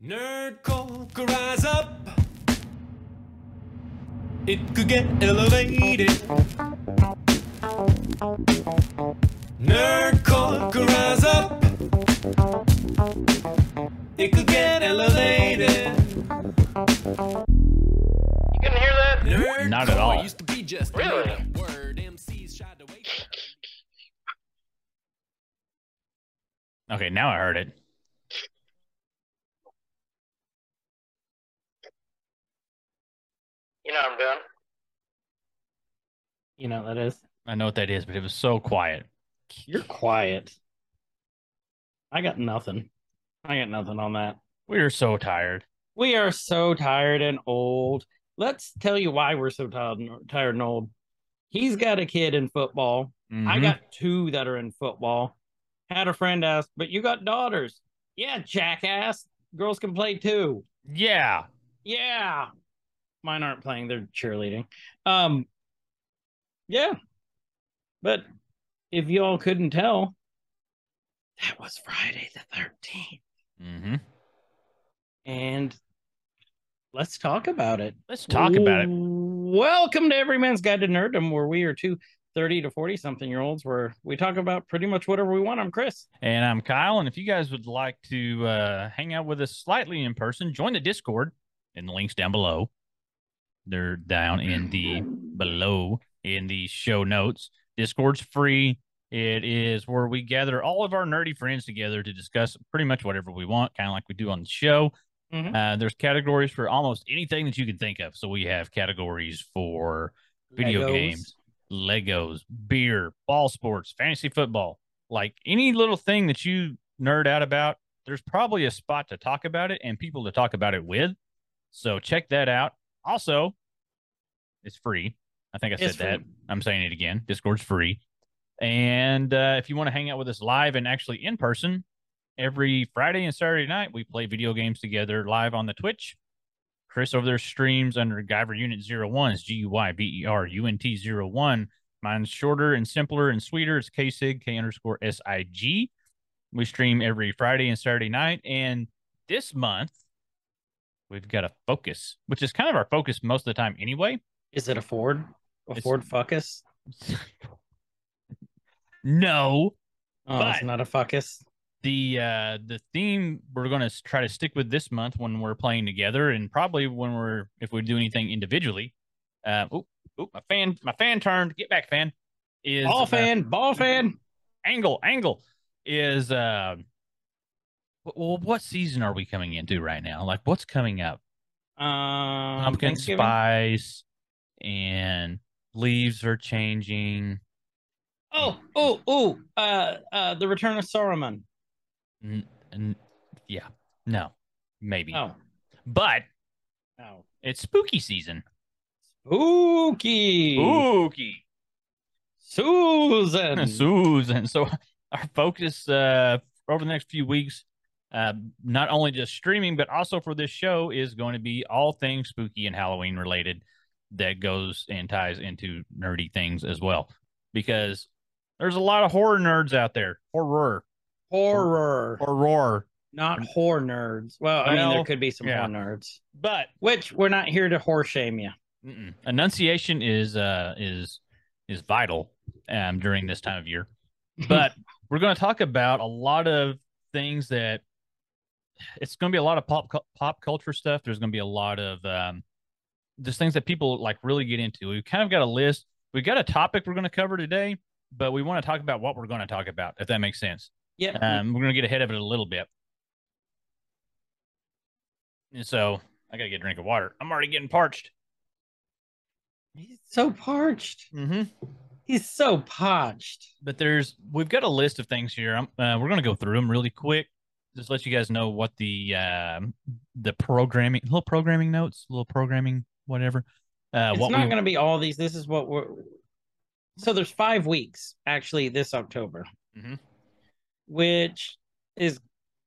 Nerd Corker, rise up. It could get elevated. Nerd Corker, rise up. It could get elevated. You couldn't hear that? Nerd Not at all. Used to be just Really? word. MCs tried to wake. Okay, now I heard it. You know what I'm doing? You know what that is? I know what that is, but it was so quiet. You're quiet. I got nothing. I got nothing on that. We are so tired. We are so tired and old. Let's tell you why we're so tired, and, tired and old. He's got a kid in football. I Mhm. got two that are in football. Had a friend ask, but you got daughters. Yeah, jackass. Girls can play too. yeah. Yeah. Mine aren't playing, they're cheerleading. Um yeah. But if y'all couldn't tell, that was Friday the 13th. mm-hmm. And let's talk about it. Let's talk about it. Welcome to Every Man's Guide to Nerddom, where we are two 30 to 40 something year olds where we talk about pretty much whatever we want. I'm Chris. And I'm Kyle. And if you guys would like to uh, hang out with us slightly in person, join the Discord in the links down below. They're down in the below in the show notes. Discord's free. It is where we gather all of our nerdy friends together to discuss pretty much whatever we want, kind of like we do on the show. Mhm. Uh, there's categories for almost anything that you can think of. So we have categories for video Legos. games, Legos, beer, ball sports, fantasy football, like any little thing that you nerd out about, there's probably a spot to talk about it and people to talk about it with. So check that out. Also, it's free. I think I said that. I'm saying it again. Discord's free. And uh, if you want to hang out with us live and actually in person, every Friday and Saturday night, we play video games together live on the Twitch. Chris over there streams under Guyver Unit 01. It's G U Y B E R U N T 01. Mine's shorter and simpler and sweeter. It's K Sig, K underscore S I G. We stream every Friday and Saturday night. And this month, we've got a focus, which is kind of our focus most of the time anyway. Is it a Ford? A It's- Ford Focus? no, Oh, it's not a Focus. the uh the theme we're going to try to stick with this month when we're playing together and probably when we're if we do anything individually uh oh, oh my fan my fan turned get back fan is Ball uh, fan, ball fan. angle angle is uh well what season are we coming into right now? Like what's coming up? Um, pumpkin spice and leaves are changing. Oh, oh, oh, uh, uh, the Return of Saruman. and yeah. No maybe. Oh, but oh, it's spooky season. Spooky. spooky. Susan. Susan. So our focus uh, over the next few weeks, uh, not only just streaming, but also for this show, is going to be all things spooky and Halloween related that goes and ties into nerdy things as well. Because there's a lot of horror nerds out there. Horror. Horror, Horror. not horror nerds. Well, I mean, there could be some yeah. horror nerds, But which we're not here to horror shame you. mm-mm. enunciation is uh is is vital um during this time of year. but we're going to talk about a lot of things that it's going to be a lot of pop pop culture stuff. There's going to be a lot of um, just things that people like really get into. We've kind of got a list. We've got a topic we're going to cover today, but we want to talk about what we're going to talk about, if that makes sense. yeah, Um, we're going to get ahead of it a little bit. And so I got to get a drink of water. I'm already getting parched. he's so parched. Mm-hmm. He's so parched. but there's we've got a list of things here. I'm, uh, we're gonna go through them really quick. Just let you guys know what the um, the programming, little programming notes, little programming, whatever. Uh, it's what not we, going to be all these. This is what we're. So there's five weeks actually this October, Mhm. which is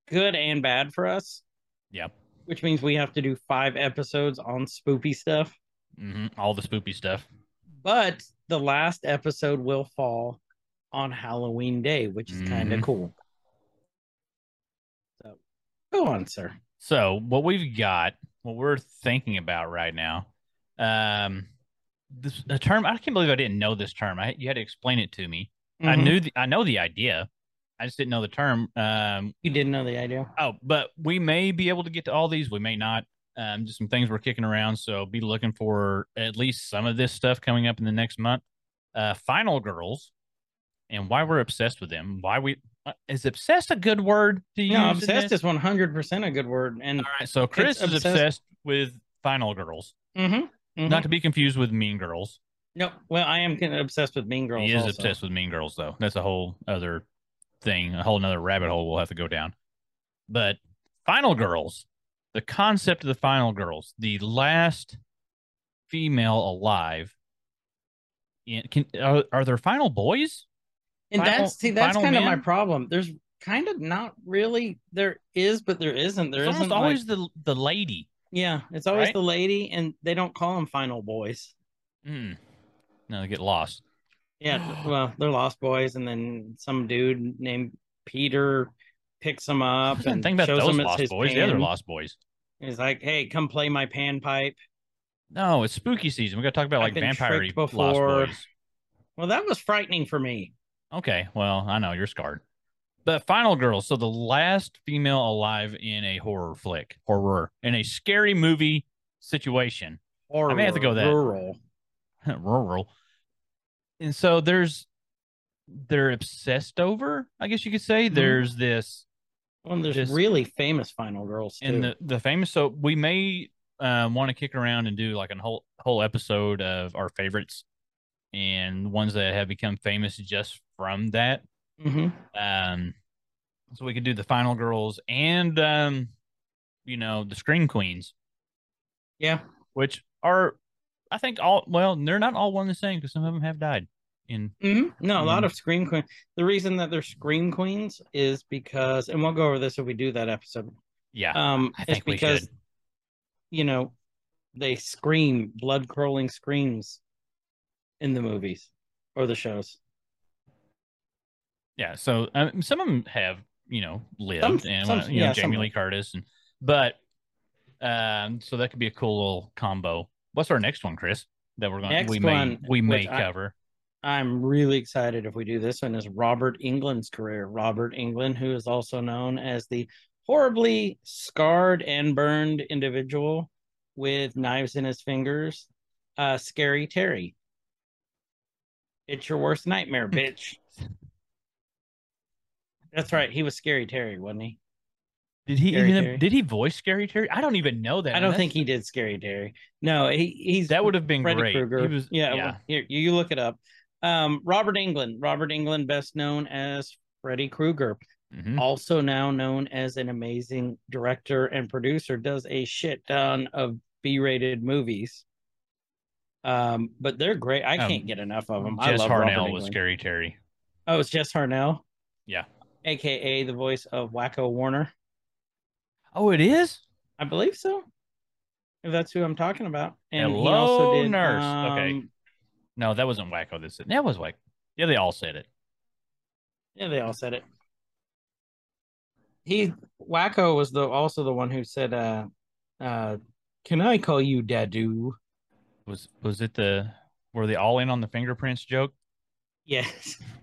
good and bad for us. Yeah. Which means we have to do five episodes on spoopy stuff. hmm all the spoopy stuff. But the last episode will fall on Halloween Day, which is kind of cool. So go on, sir. So what we've got, what we're thinking about right now, um, this a term I can't believe I didn't know this term. I you had to explain it to me. I Mhm. knew the, I know the idea. I just didn't know the term. Um, you didn't know the idea. oh, but we may be able to get to all these. We may not. Um, just some things we're kicking around. So be looking for at least some of this stuff coming up in the next month. Uh, Final Girls, and why we're obsessed with them. Why we is obsessed a good word to use? No, obsessed is one hundred percent a good word. And All right, so Chris is obsessed- obsessed with Final Girls, Mhm, mhm. not to be confused with Mean Girls. no, well, I am obsessed with Mean Girls. he is also. obsessed with Mean Girls, though. That's a whole other thing, a whole nother rabbit hole we'll have to go down. But Final Girls, the concept of the Final Girls, the last female alive. In, can, are, are there final boys? And Final- that's see, that's kind of my problem. There's kind of not really. There is, but there isn't. There isn't always like- the the lady. yeah. It's always right? the lady, and they don't call them final boys. Hmm. No, they get lost. Yeah, well, they're lost boys, and then some dude named Peter picks them up and think about shows those lost his boys. The other lost boys. He's like, "Hey, come play my panpipe." No, it's spooky season. We got to talk about like vampire lost boys. Well, that was frightening for me. Okay, well, I know you're scarred. But Final Girls, so the last female alive in a horror flick, horror, in a scary movie situation, Horror, may have to go that. rural. rural. And so there's, they're obsessed over, I guess you could say. Mhm. There's this, Well, and there's Just- really famous final girls too. and the, the famous, so we may um, want to kick around and do like a whole, whole episode of our favorites and ones that have become famous just from that. hmm Um, so we could do the final girls and um, you know, the scream queens, Yeah, which are, I think all well, they're not all one the same because some of them have died. In hmm No, a lot Mhm. of scream queens. The reason that they're scream queens is because, and we'll go over this if we do that episode. yeah, Um, I think because you know they scream blood crawling screams in the movies or the shows. Yeah, so um, some of them have you know lived Some- and some- you know yeah, some Jamie Lee Curtis and but um, so that could be a cool little combo. What's our next one, Chris? That we're going Next we may one, we may which I- cover. I'm really excited if we do this one is Robert Englund's career. Robert Englund, who is also known as the horribly scarred and burned individual with knives in his fingers, uh, Scary Terry. It's your worst nightmare, bitch. That's right. He was Scary Terry, wasn't he? Did he Scary even Terry. did he voice Scary Terry? I don't even know that. I don't think he did Scary Terry. No, he he's that would have been Freddy great. Krueger. He was yeah, yeah. well, here you look it up. Um, Robert Englund, Robert Englund, best known as Freddy Krueger, Mhm. also now known as an amazing director and producer, does a shit ton of B-rated movies. Um, but they're great. I Um, can't get enough of them. I Jess love Harnell was Scary Terry. Oh, it's Jess Harnell. Yeah. Aka the voice of Wakko Warner. Oh, it is. I believe so. If that's who I'm talking about. And he also did nurse. Okay. um, No, that wasn't Wakko. This that was Wakko. Yeah, they all said it. Yeah, they all said it. He Wakko was the also the one who said, uh uh, can I call you Dadu? Was was it the were they all in on the fingerprints joke? Yes.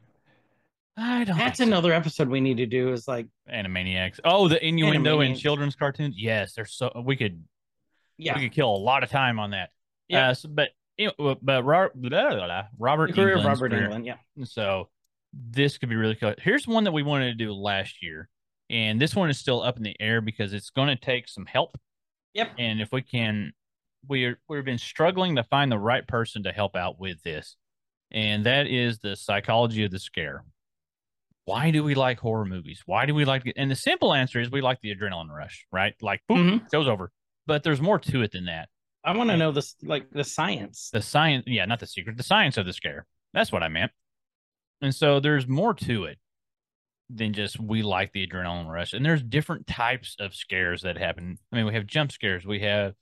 I don't. That's think so. another episode we need to do is like Animaniacs. Oh, the innuendo in children's cartoons. Yes, there's so we could yeah. we could kill a lot of time on that. Yeah. Uh, so, but you know, but Ro- blah, blah, blah, Robert The career of Robert career- Englund, yeah. So this could be really cool. Here's one that we wanted to do last year, and this one is still up in the air because it's going to take some help. Yep. And if we can, we're we've been struggling to find the right person to help out with this, and that is the psychology of the scare. Why do we like horror movies? Why do we like it? And the simple answer is we like the adrenaline rush, right? Like, boom, Mhm. show's over. But there's more to it than that. I want to know this like the science. The science, yeah, not the secret, the science of the scare. That's what I meant. And so there's more to it than just we like the adrenaline rush. And there's different types of scares that happen. I mean, we have jump scares, we have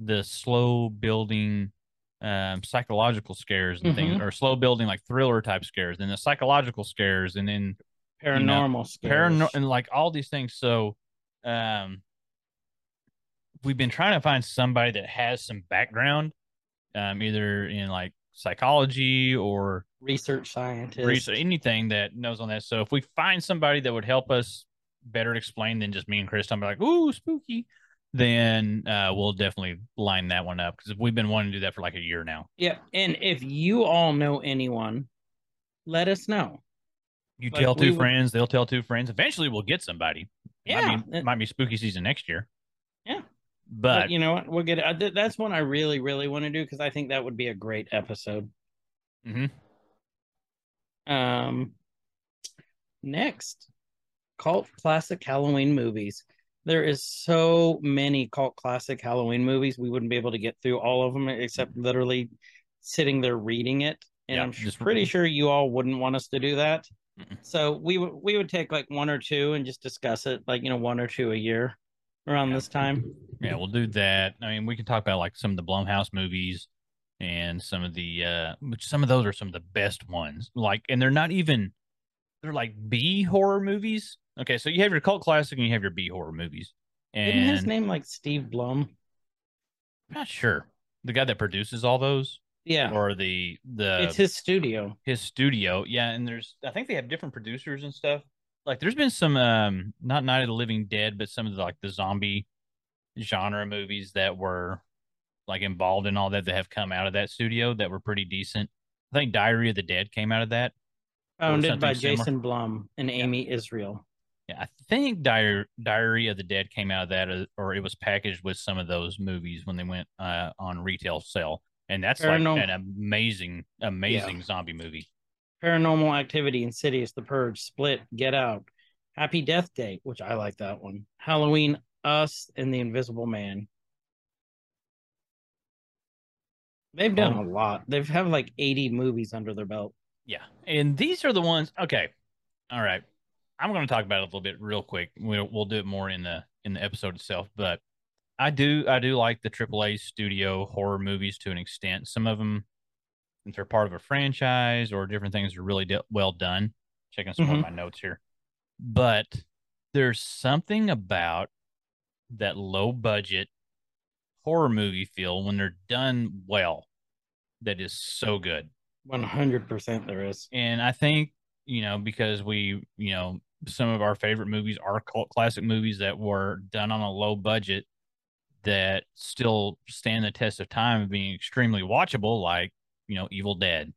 the slow building um, psychological scares and things, or slow building like thriller type scares, and the psychological scares, and then Paranormal scares. parano- and like all these things. So, um, we've been trying to find somebody that has some background, um, either in like psychology or Research scientist. research, anything that knows on that. So if we find somebody that would help us better explain than just me and Chris, I'm like, ooh, spooky. Then uh, we'll definitely line that one up because we've been wanting to do that for like a year now. Yeah, and if you all know anyone, let us know. You Like, tell two friends, they'll tell two friends. Eventually, we'll get somebody. Yeah, might be, and- might be spooky season next year. Yeah. but, but you know what? We'll get it. I That's one I really, really want to do because I think that would be a great episode. Mhm. Um, next, cult classic Halloween movies. There is so many cult classic Halloween movies. We wouldn't be able to get through all of them except literally sitting there reading it. And Yeah, I'm just- pretty sure you all wouldn't want us to do that. Mm-mm. So we would we would take like one or two and just discuss it, like you know, one or two a year around Yeah. this time. yeah, we'll do that. I mean, we can talk about like some of the Blumhouse movies and some of the uh which some of those are some of the best ones. Like, and they're not even they're like B horror movies. Okay, so you have your cult classic and you have your B horror movies. Isn't his name like Steve Blum? I'm not sure the guy that produces all those Yeah, or the the it's his studio. his studio. Yeah, and there's I think they have different producers and stuff. Like there's been some um not Night of the Living Dead, but some of the like the zombie genre movies that were like involved in all that that have come out of that studio that were pretty decent. I think Diary of the Dead came out of that. Founded by similar. Jason Blum and Amy Israel. Yeah, I think Diary Diary of the Dead came out of that, uh, or it was packaged with some of those movies when they went uh, on retail sale, and that's Paranorm- like an amazing, amazing zombie movie. Paranormal Activity, Insidious, The Purge, Split, Get Out, Happy Death Day, which I like that one. Halloween, Us, and The Invisible Man. They've done Oh. a lot. They've have like 80 movies under their belt. Yeah, and these are the ones. Okay, all right. I'm going to talk about it a little bit real quick. We'll we'll do it more in the in the episode itself, but I do I do like the AAA studio horror movies to an extent. Some of them, if they're part of a franchise or different things, are really de- well done. Checking some more of mm-hmm. my notes here, but there's something about that low budget horror movie feel when they're done well that is so good. 100% there is. And I think, you know, because we, you know, some of our favorite movies are cult classic movies that were done on a low budget that still stand the test of time of being extremely watchable, like, you know, Evil Dead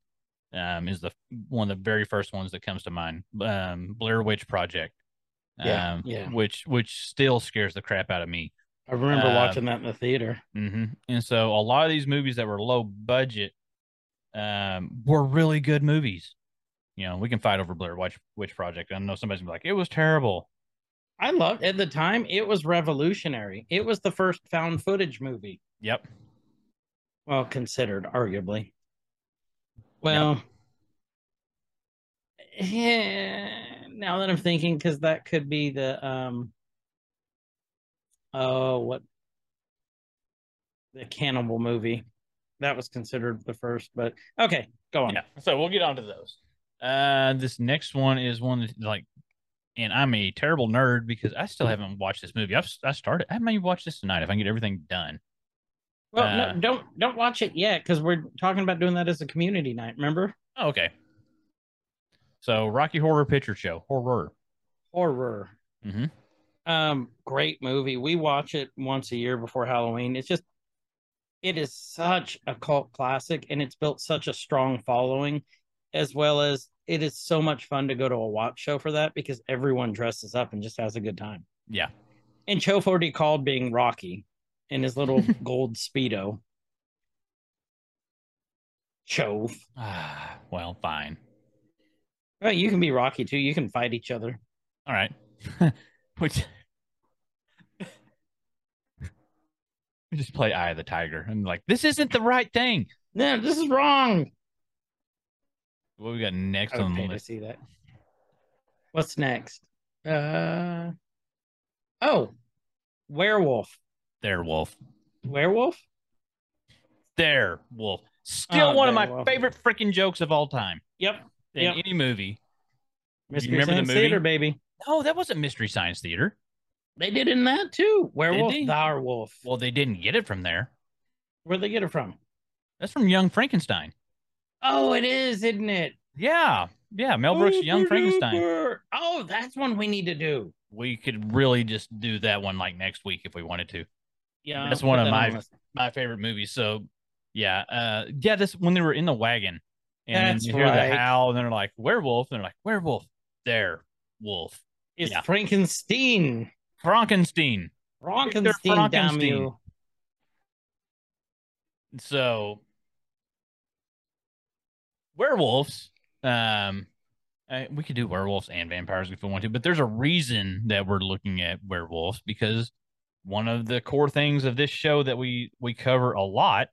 um, is the one of the very first ones that comes to mind. Um, Blair Witch Project. Yeah, um, yeah. which which still scares the crap out of me. I remember Uh, watching that in the theater. hmm And so a lot of these movies that were low budget um, were really good movies. You know, we can fight over Blair Witch, Witch Project. I know somebody's gonna be like, it was terrible. I loved at the time it was revolutionary. It was the first found footage movie. Yep. Well, considered arguably. Well, yeah, now that I'm thinking, because that could be the um oh what the cannibal movie. That was considered the first, but okay, go on. Yeah. So we'll get on to those. Uh, this next one is one that like, and I'm a terrible nerd because I still haven't watched this movie. I've I started. I may watch this tonight if I can get everything done. Well, Uh, no, don't don't watch it yet because we're talking about doing that as a community night. Remember? Oh, okay. So Rocky Horror Picture Show horror. Horror. Mhm. Um, great movie. We watch it once a year before Halloween. It's just, it is such a cult classic, and it's built such a strong following, as well as it is so much fun to go to a watch show for that because everyone dresses up and just has a good time. Yeah. And Chof called being Rocky in his little gold speedo. Chove. Ah, well, fine. Well, you can be Rocky too. You can fight each other. All right. Which we just play Eye of the Tiger. I'm like, this isn't the right thing. No, this is wrong. What we got next I would on the pay to list? see that. What's next? Uh oh, werewolf. There, Wolf. Werewolf? There, Wolf. Still Oh, one of my favorite freaking jokes of all time Yep. in Yep. any movie. Mystery remember the Science movie? Theater, baby. No, that wasn't Mystery Science Theater. They did in that too. Werewolf, they? the wolf. Well, they didn't get it from there. Where'd they get it from? That's from Young Frankenstein. Oh, it is, isn't it? Yeah, yeah. Mel Brooks' Young Frankenstein. Oh, that's one we need to do. We could really just do that one like next week if we wanted to. Yeah, That's I'll one of that my- on. My favorite movies. So, yeah, uh, yeah. This when they were in the wagon, and you hear right. the howl, and they're like werewolf, and they're like werewolf, there, wolf, It's yeah. Frankenstein. Frankenstein. Frankenstein, Frankenstein. you. so werewolves um uh, we could do werewolves and vampires if we want to but there's a reason that we're looking at werewolves because one of the core things of this show that we we cover a lot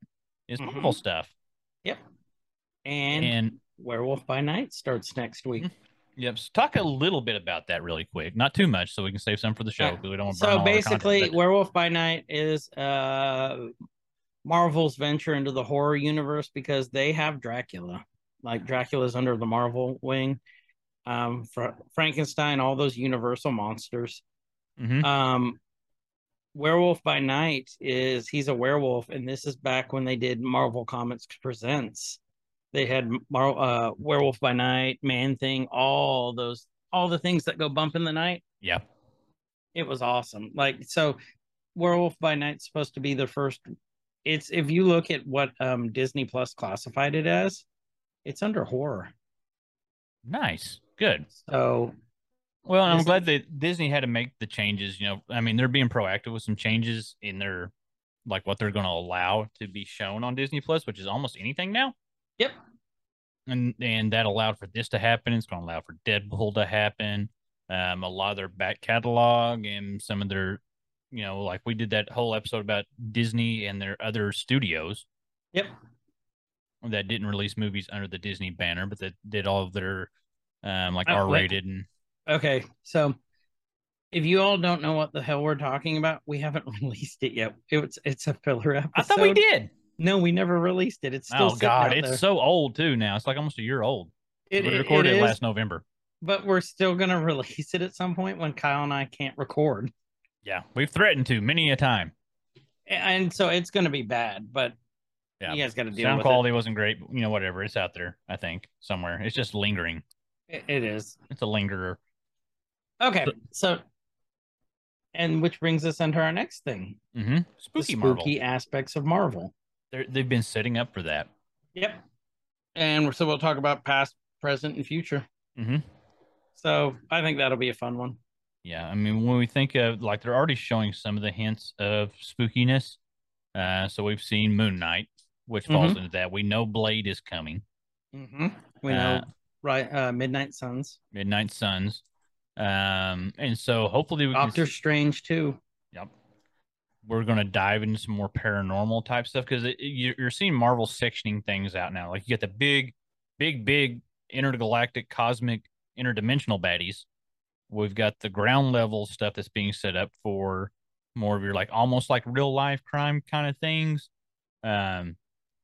is Mhm. Marvel stuff And, and Werewolf by Night starts next week. yep so talk a little bit about that really quick not too much so we can save some for the show Yeah. we don't want to burn So basically, Werewolf by Night is uh Marvel's venture into the horror universe because they have Dracula. Like Dracula's under the Marvel wing. Um Fra- Frankenstein, all those universal monsters. Mhm. Um Werewolf by Night is he's a werewolf, and this is back when they did Marvel Comics Presents. They had Mar- uh, Werewolf by Night, Man Thing, all those, all the things that go bump in the night. yeah It was awesome. Like so, Werewolf by Night's supposed to be the first. It's if you look at what um Disney Plus classified it as, it's under horror. nice good So Well, I'm glad that Disney had to make the changes. You know, I mean, they're being proactive with some changes in their, like what they're going to allow to be shown on Disney Plus, which is almost anything now. Yep. And and that allowed for this to happen. It's going to allow for Deadpool to happen. Um, a lot of their back catalog and some of their, you know, like we did that whole episode about Disney and their other studios yep. That didn't release movies under the Disney banner, but that did all of their, um, like Oh, R rated and Okay, so if you all don't know what the hell we're talking about, we haven't released it yet. It's it's a filler episode. I thought we did. No, we never released it. It's still Oh God, it's there. so old too now. It's like almost a year old. It, we recorded it it, is, last November. but we're still gonna release it at some point when Kyle and I can't record, Yeah, we've threatened to many a time. and so it's gonna be bad. But Yeah, you guys got to deal sound with quality wasn't great. But, you know, whatever. It's out there. I think somewhere. It's just lingering. it. It, it is It's a lingerer. okay. So, and which brings us into our next thing: Mm-hmm. the Spooky, spooky Marvel. aspects of Marvel. They're, they've been setting up for that. Yep. And so we'll talk about past, present, and future. Mm-hmm. So I think that'll be a fun one. Yeah, I mean, when we think of like they're already showing some of the hints of spookiness. Uh, so we've seen Moon Knight, which falls into that. We know Blade is coming. Mm-hmm. We know, Uh, right? Uh, Midnight Suns, Midnight Suns. Um, and so hopefully we can Doctor Strange too. Yep. We're going to dive into some more paranormal type stuff because you're seeing Marvel sectioning things out now. Like you get the big, big, big intergalactic, cosmic, interdimensional baddies. We've got the ground level stuff that's being set up for more of your like almost like real life crime kind of things. Um,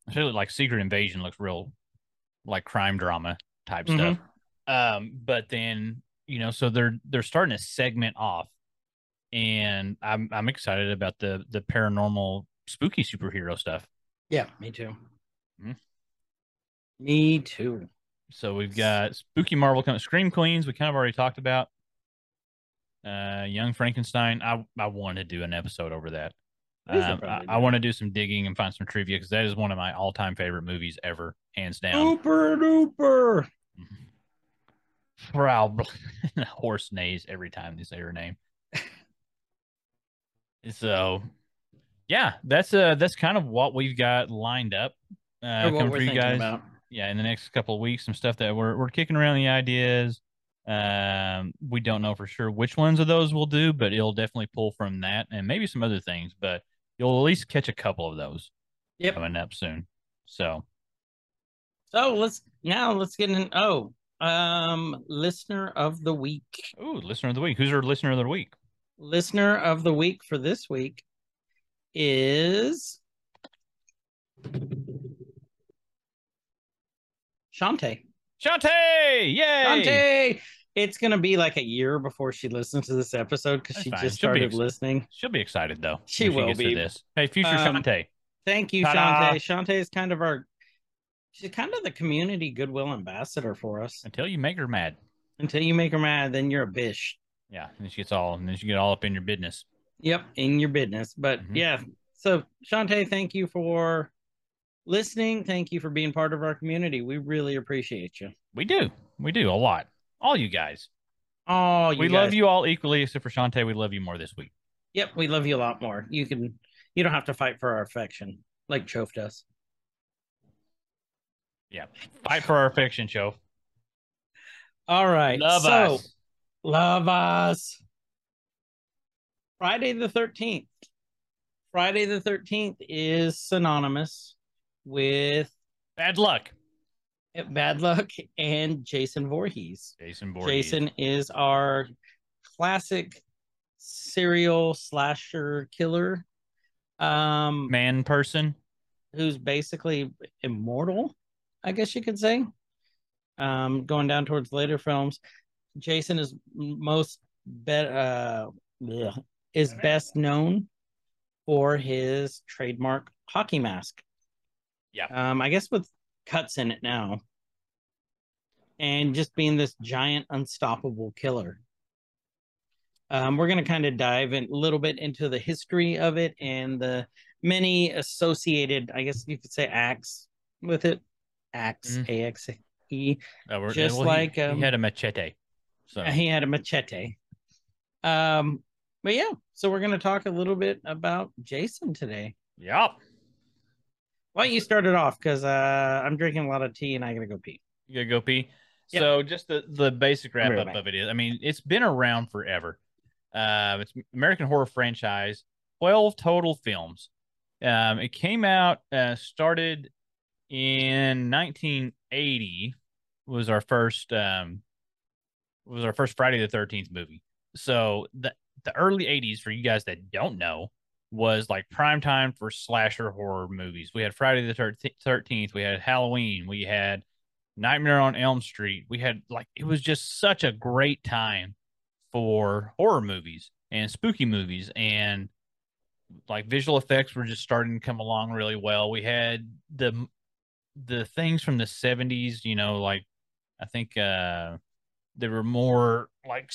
especially like Secret Invasion looks real like crime drama type stuff. Um, but then you know, so they're they're starting to segment off and I'm I'm excited about the the paranormal spooky superhero stuff. Yeah, me too. Mhm. Me too. So we've got spooky Marvel coming, Scream Queens. We kind of already talked about. Uh, Young Frankenstein. I I want to do an episode over that. Um, I, I want to do some digging and find some trivia because that is one of my all time favorite movies ever, hands down. Super duper. Probably horse neighs every time they say her name. so, yeah, that's uh that's kind of what we've got lined up. Uh, Or what coming we're for you guys. about. Yeah, in the next couple of weeks, some stuff that we're we're kicking around the ideas. Um, we don't know for sure which ones of those we'll do, but it'll definitely pull from that and maybe some other things. But you'll at least catch a couple of those Yep. coming up soon. So, So let's now let's get in. Oh, um, listener of the week. ooh, listener of the week. Who's our listener of the week? Listener of the week for this week is Shantae. Shantae! Yay! Shantae. It's gonna be like a year before she listens to this episode because she fine. just She'll started listening. She'll be excited though. She will to be. this. Hey, future Um, Shantae. Thank you, Ta-da. Shantae. Shantae is kind of our she's kind of the community goodwill ambassador for us. Until you make her mad. Until you make her mad, then you're a bish. Yeah, and she gets all, and then she get all up in your business. Yep, in your business. But Mhm. yeah, so Shantae, thank you for listening. Thank you for being part of our community. We really appreciate you. We do, we do a lot. All you guys, Oh, you we guys- love you all equally, except for Shantae. We love you more this week. Yep, we love you a lot more. You can, you don't have to fight for our affection like Chof does. Yeah, fight for our affection, show. All right, Love so, us. Love us. Friday the 13th. Friday the 13th is synonymous with Bad luck, bad luck and Jason Voorhees. Jason Voorhees. Jason is our classic serial slasher killer. Um, man person. who's basically immortal, I guess you could say. Um, going down towards later films, Jason is most be- uh, bleh, is best known for his trademark hockey mask. Yeah. Um, I guess with cuts in it now, and just being this giant, unstoppable killer. Um, we're going to kind of dive in a little bit into the history of it and the many associated, I guess you could say, acts with it. Acts, Mhm. A X E. Uh, Just he- like, he, um, had a machete. So He had a machete. Um, but yeah, so we're going to talk a little bit about Jason today. yep. Why don't you start it off? Because uh, I'm drinking a lot of tea and I got to go pee. You gotta go pee. Yep. So just the the basic wrap up of it is, I mean, it's been around forever. Uh, it's American Horror franchise, twelve total films. Um, it came out uh, started in 1980 was our first um was our first Friday the 13th movie. So the the early 80s for you guys that don't know was like prime time for slasher horror movies. We had Friday the 13th, we had Halloween, we had Nightmare on Elm Street. We had like it was just such a great time for horror movies and spooky movies and like visual effects were just starting to come along really well. We had the the things from the 70s, you know, like I think uh there were more like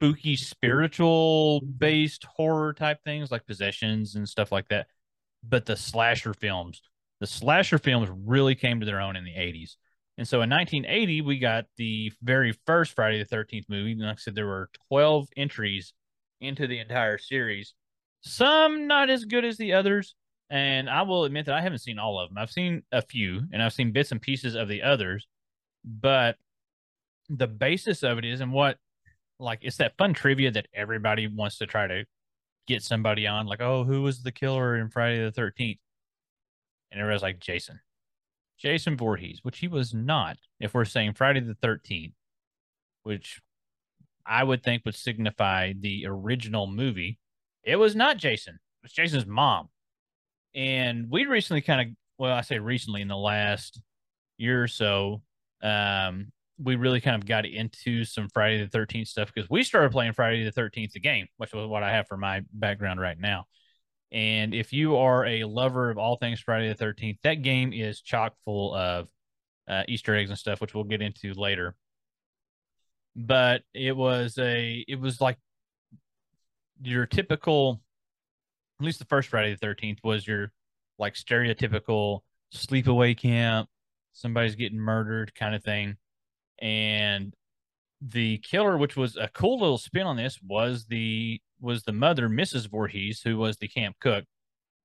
spooky spiritual based horror type things like possessions and stuff like that. But the slasher films, the slasher films really came to their own in the 80s. And so in 1980, we got the very first Friday the 13th movie. And like I said, there were 12 entries into the entire series. Some not as good as the others. And I will admit that I haven't seen all of them. I've seen a few and I've seen bits and pieces of the others. But the basis of it is, and what like it's that fun trivia that everybody wants to try to get somebody on, like, oh, who was the killer in Friday the 13th? And everybody's like, Jason. Jason Voorhees, which he was not, if we're saying Friday the 13th, which I would think would signify the original movie. It was not Jason. It was Jason's mom. And we recently kind of, well, I say recently in the last year or so, um, we really kind of got into some Friday the 13th stuff because we started playing Friday the 13th, the game, which was what I have for my background right now. And if you are a lover of all things Friday the 13th, that game is chock full of uh, Easter eggs and stuff, which we'll get into later. But it was a, it was like your typical, at least the first Friday the 13th was your like stereotypical sleepaway camp, somebody's getting murdered kind of thing. And the killer, which was a cool little spin on this, was the was the mother, Mrs. Voorhees, who was the camp cook,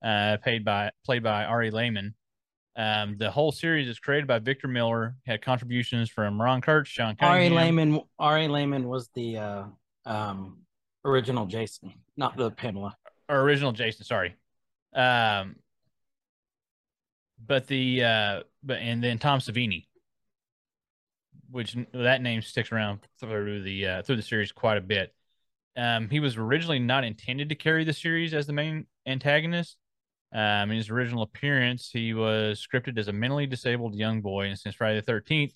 uh, paid by played by Ari Lehman. Um, the whole series is created by Victor Miller, had contributions from Ron Kurtz, Sean Ari Lehman. Ari Lehman was the uh, um, original Jason, not the Pamela. or original Jason, sorry. Um, but the uh, but and then Tom Savini, which that name sticks around through the uh, through the series quite a bit. Um, he was originally not intended to carry the series as the main antagonist. Um, in his original appearance, he was scripted as a mentally disabled young boy, and since Friday the Thirteenth,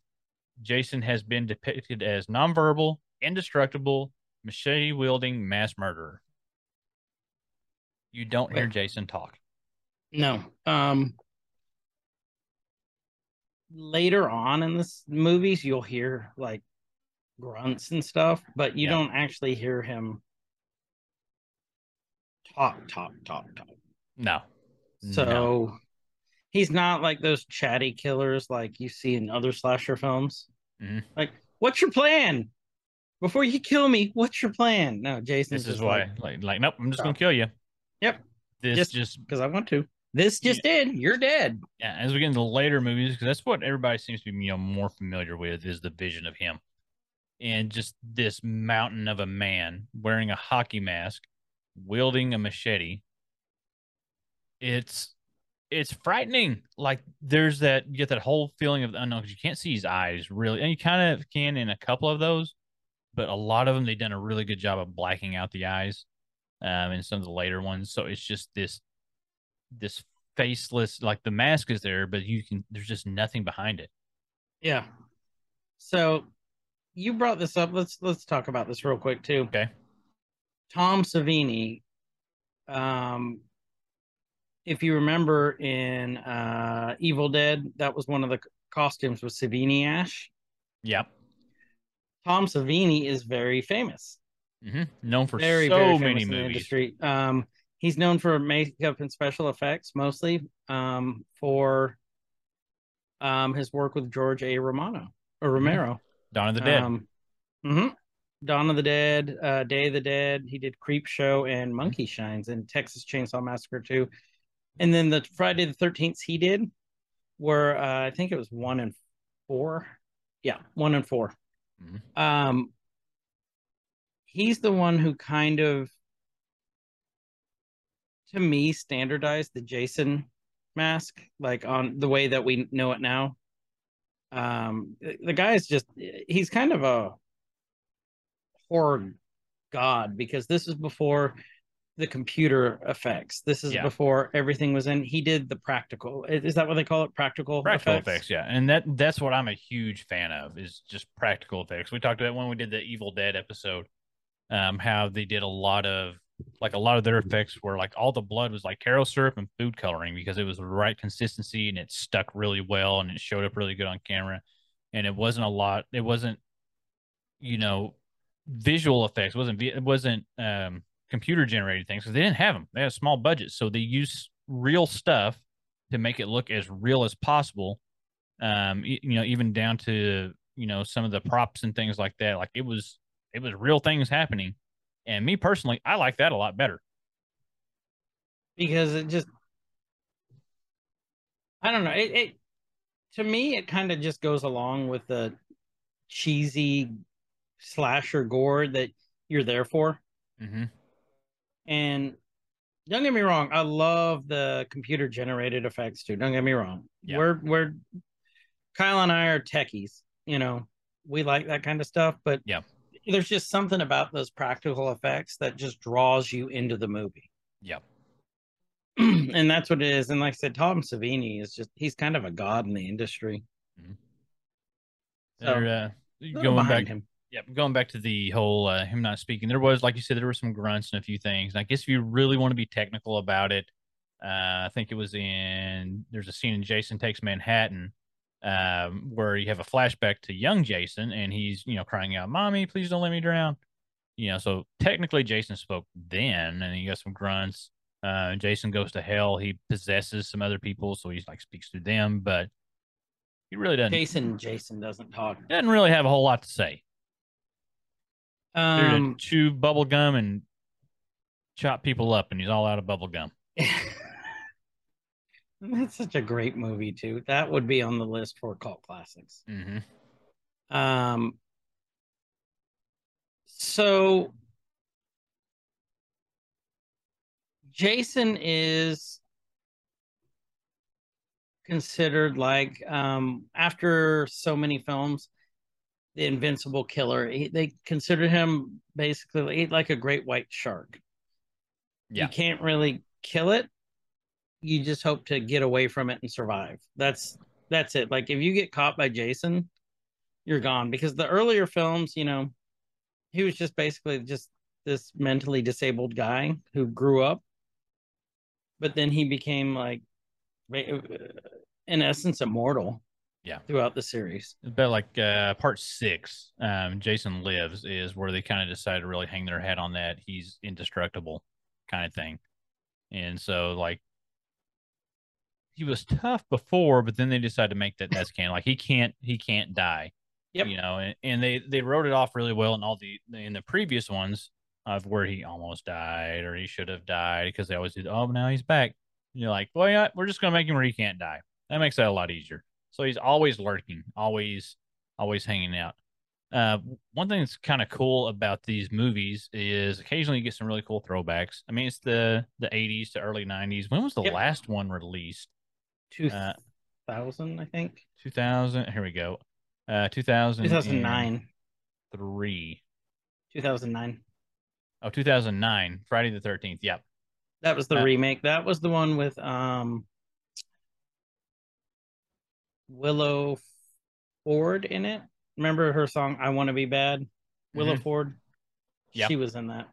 Jason has been depicted as nonverbal, indestructible, machete wielding mass murderer. You don't hear Jason talk. No. Um later on in this movies you'll hear like grunts and stuff, but you Yeah. don't actually hear him talk, talk, talk, talk. No. So No. he's not like those chatty killers like you see in other slasher films. Mhm. Like, what's your plan? Before you kill me, what's your plan? No, Jason. This is why, like, like, like, nope, I'm just gonna kill you. Yep. This just because I want to. This just did. You're dead. yeah, as we get into later movies, because that's what everybody seems to be you know more familiar with is the vision of him, and just this mountain of a man wearing a hockey mask, wielding a machete. It's it's frightening. Like there's that you get that whole feeling of the unknown because you can't see his eyes really, and you kind of can in a couple of those, but a lot of them they've done a really good job of blacking out the eyes, um, in some of the later ones. So it's just this this faceless like the mask is there but you can there's just nothing behind it Yeah. So you brought this up. Let's let's talk about this real quick too. Okay. Tom Savini. Um if you remember in uh Evil Dead, that was one of the costumes was Savini Ash. yep Tom Savini is very famous. mm-hmm. known for very so very famous many movies industry. Um, he's known for makeup and special effects mostly. Um, for um his work with George A. Romano or Romero. dawn of the dead Um, mhm. Dawn of the Dead, uh, Day of the Dead. He did Creep Show and Monkey Shines and Texas Chainsaw Massacre too. And then the Friday the Thirteenth he did were uh, I think it was one and four. Yeah, one and 4 Mhm. Um, he's the one who kind of, to me, standardized the Jason mask, like on the way that we know it now. Um, the guy is just he's kind of a horror god because this is before the computer effects. This is Yeah. before everything was in. He did the practical. Is that what they call it? Practical, practical effects. effects. yeah and that that's what i'm a huge fan of is just practical effects we talked about when we did the evil dead episode um how they did a lot of like a lot of their effects were like all the blood was like Karo syrup and food coloring because it was the right consistency and it stuck really well and it showed up really good on camera. And it wasn't a lot it wasn't you know visual effects it wasn't it wasn't um computer generated things because they didn't have them they had small budget. So they used real stuff to make it look as real as possible um you know even down to you know some of the props and things like that. Like it was it was real things happening and me personally i like that a lot better because it just I don't know. It, it to me it kind of just goes along with the cheesy slasher gore that you're there for. mm-hmm. And don't get me wrong, I love the computer generated effects too. Don't get me wrong. Yeah. We're we're Kyle and I are techies, you know. We like that kind of stuff, but Yeah. There's just something about those practical effects that just draws you into the movie. Yep. and that's what it is. And like I said, Tom Savini is just he's kind of a god in the industry. So, They're, uh, going back him. Yep, going back to the whole uh, him not speaking, there was, like you said, there were some grunts and a few things. And I guess if you really want to be technical about it, uh, I think it was in there's a scene in Jason Takes Manhattan um, where you have a flashback to young Jason and he's you know crying out, "Mommy, please don't let me drown." You know, so technically Jason spoke then, and you got some grunts. Uh, Jason goes to hell. He possesses some other people, so he's like speaks to them, but he really doesn't Jason Jason doesn't talk. doesn't really have a whole lot to say. Um chew bubble gum and chop people up, and he's all out of bubble gum. That's such a great movie too. That would be on the list for cult classics. Mm-hmm. Um so Jason is considered like um after so many films the invincible killer he, they consider him basically like a great white shark Yeah. you can't really kill it you just hope to get away from it and survive that's that's it like if you get caught by jason you're gone because the earlier films, you know, he was just basically just this mentally disabled guy who grew up, but then he became like, in essence, immortal. Yeah. Throughout the series. But like uh, part six, um, Jason Lives is where they kind of decided to really hang their hat on that. He's indestructible kind of thing. And so like he was tough before, but then they decided to make that that's canon. Like he can't he can't die. Yep. You know, and, and they they wrote it off really well in all the in the previous ones of where he almost died or he should have died because they always did. Oh, now he's back. And you're like, well, yeah, we're just gonna make him where he can't die. That makes that a lot easier. So he's always lurking, always always hanging out. Uh, one thing that's kind of cool about these movies is occasionally you get some really cool throwbacks. I mean, it's the the 80s to early 90s. When was the Yep. last one released? Two Uh, I think. 2000. Here we go. Uh, 2000. Two thousand nine. Three. Two thousand nine. Oh, 2009. Friday the 13th. Yep. That was the Uh, remake. That was the one with um Willa Ford in it. Remember her song "I Want to Be Bad"? Willa Mhm. Ford. Yep. She was in that.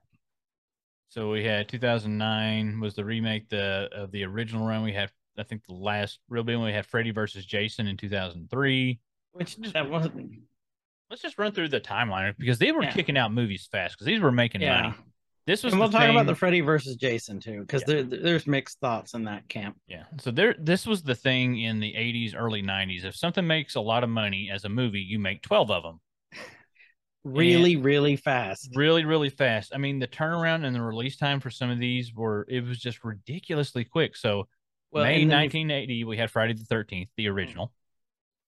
So we had 2009 was the remake the of the original run. We had I think the last real big one we had Freddy versus Jason in 2003. Which that wasn't. Let's just run through the timeline because they were Yeah. kicking out movies fast because these were making Yeah. money. This was And we'll talk about the Freddy versus Jason too, because Yeah. there, there's mixed thoughts in that camp. Yeah. So there this was the thing in the 80s, early 90s. If something makes a lot of money as a movie, you make 12 of them Really, really fast. really, really fast. I mean, the turnaround and the release time for some of these were it was just ridiculously quick. So Well, May and 1980, we had Friday the 13th, the original.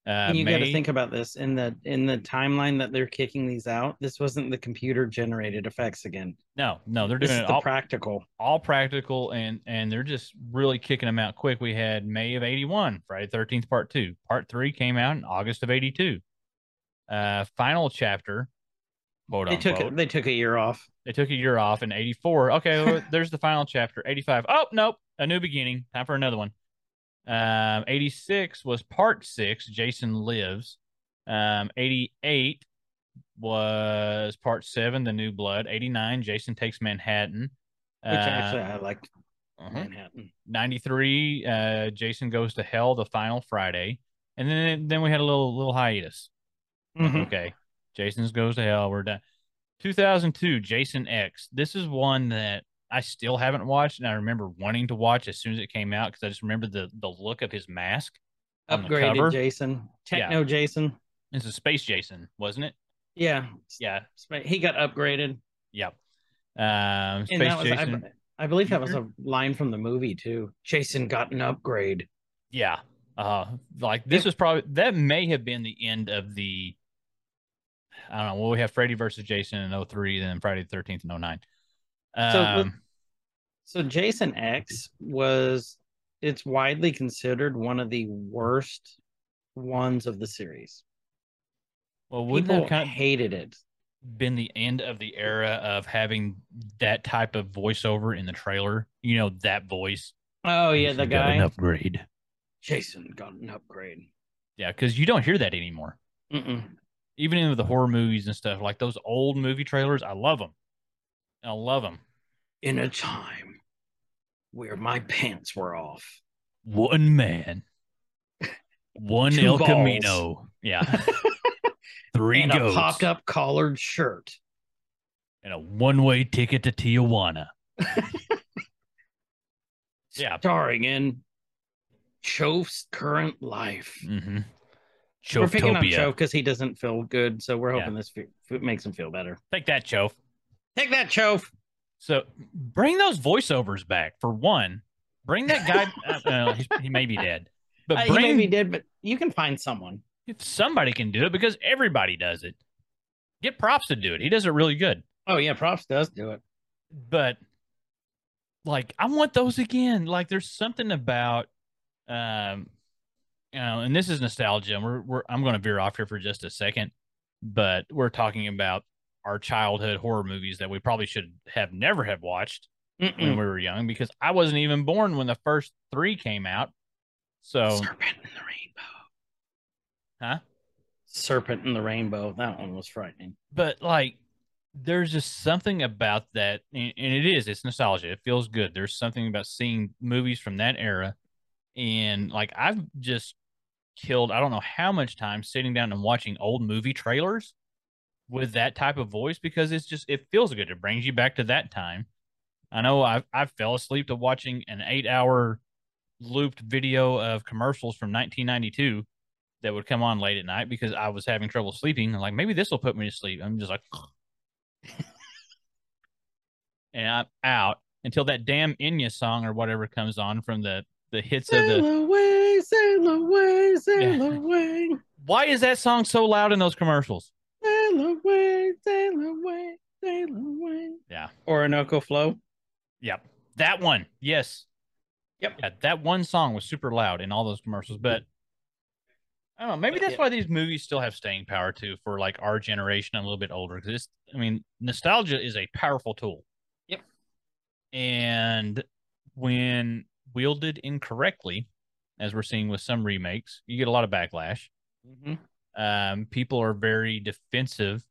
Uh, you got to think about this in the in the timeline that they're kicking these out. This wasn't the computer generated effects again. no, no, they're doing it the all, practical. all practical and and they're just really kicking them out quick. We had May of 81, Friday the 13th part 2. Part 3 came out in August of 82. Uh final chapter quote They took unquote. it. They took a year off. They took a year off in 84. Okay, well, there's the final chapter. 85. Oh, nope. A new beginning. Time for another one. Um, 86 was part six, Jason Lives. Um, 88 was part seven, The New Blood. 89, Jason Takes Manhattan. Which actually Uh, I liked uh-huh. Manhattan. 93, uh, Jason Goes to Hell, the final Friday. And then then we had a little little hiatus. Mhm. Okay. Jason's goes to hell. We're done. 2002, Jason X. This is one that I still haven't watched, and I remember wanting to watch as soon as it came out because I just remember the the look of his mask. Upgraded Jason. Techno Jason. It's a space Jason, wasn't it? Yeah. Yeah. He got upgraded. Yep. Um, space And that was, Jason. I, I believe that was a line from the movie too. Jason got an upgrade. Yeah. Uh, like this was probably that may have been the end of the. I don't know. Well, we have Freddy versus Jason in 03, then Friday the 13th in 09. So, Um, So Jason X was it's widely considered one of the worst ones of the series. well, wouldn't People that kind of hated it. been the end of the era of having that type of voiceover in the trailer? You know, that voice. Oh yeah, the Jason got an guy upgrade. Jason got an upgrade. Yeah, because you don't hear that anymore. Mm-mm. Even in the horror movies and stuff, like those old movie trailers, I love them. I love them. In a time where my pants were off. One man, one Two El balls. Camino. Yeah. Three and goats a popped up collared shirt. and a one way ticket to Tijuana. Yeah. Starring in Chof's current life. Mm-hmm. We're picking on. Chof because he doesn't feel good, so we're Yeah. hoping this fe- f- makes him feel better. Take that, Chof. Take that, Chof. So bring those voiceovers back for one. Bring that guy. uh, he, he may be dead, but Uh, he may be dead, but you can find someone. if somebody can do it because everybody does it. Get props to do it. He does it really good. Oh yeah, props does do it. But like, I want those again. Like, there's something about, um, you know, and this is nostalgia. And we're, we're I'm going to veer off here for just a second, but we're talking about our childhood horror movies that we probably should have never have watched when Mm-mm. we were young because I wasn't even born when the first three came out. So, Serpent in the rainbow. huh? Serpent in the Rainbow. That one was frightening. but like there's just something about that and, and it is it's nostalgia it feels good there's something about seeing movies from that era and like i've just killed i don't know how much time sitting down and watching old movie trailers with that type of voice because it's just it feels good it brings you back to that time i know i i fell asleep to watching an eight hour looped video of commercials from 1992 that would come on late at night because i was having trouble sleeping like maybe this will put me to sleep i'm just like and I'm out until that damn Enya song or whatever comes on from the the hits of Sail the. away, sail away, sail Yeah. away, Why is that song so loud in those commercials? Sail away, sail away, sail away. Yeah. Orinoco Flow. Yep. That one. Yes. Yep. Yeah, that one song was super loud in all those commercials, but I don't know. Maybe that's why these movies still have staying power too for like our generation and a little bit older. Because it's, I mean, nostalgia is a powerful tool. Yep. And when wielded incorrectly, as we're seeing with some remakes, you get a lot of backlash. Mhm. Um, people are very defensive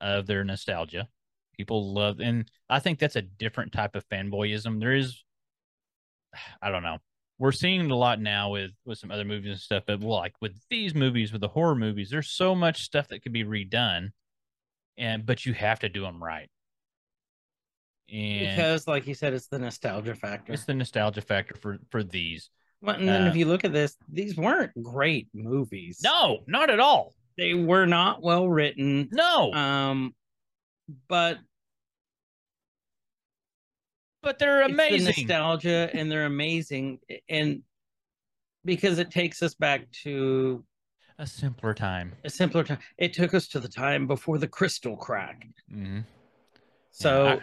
of their nostalgia. People love, and I think that's a different type of fanboyism. There is, I don't know. We're seeing it a lot now with with some other movies and stuff, but like with these movies, with the horror movies, there's so much stuff that could be redone, and but you have to do them right. And Because, like you said, it's the nostalgia factor. it's the nostalgia factor for for these. Well, and then uh, if you look at this, these weren't great movies. No, not at all. they were not well written. No, Um, but but they're it's the amazing. nostalgia, and they're amazing, and because it takes us back to a simpler time. a simpler time. It took us to the time before the crystal crack. Mm-hmm. So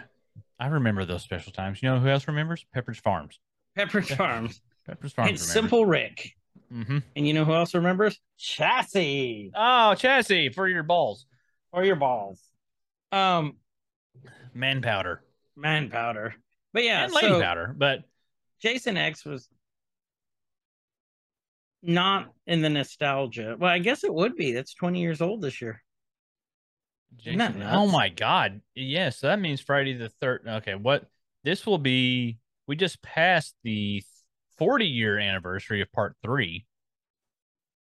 I, I remember those special times. You know who else remembers? Pepperidge Farms. Pepperidge Farms Pepperidge Farms. and Simple Rick. Mm-hmm. And you know who else remembers? Chassis Oh, chassis for your balls. For your balls. Um, Man powder man powder. But yeah, and lady so powder, but Jason X was not in the nostalgia. Well, I guess it would be. That's 20 years old this year. Jason- oh my god, yes, that means Friday the third. Okay, what this will be? We just passed the 40 year anniversary of Part Three.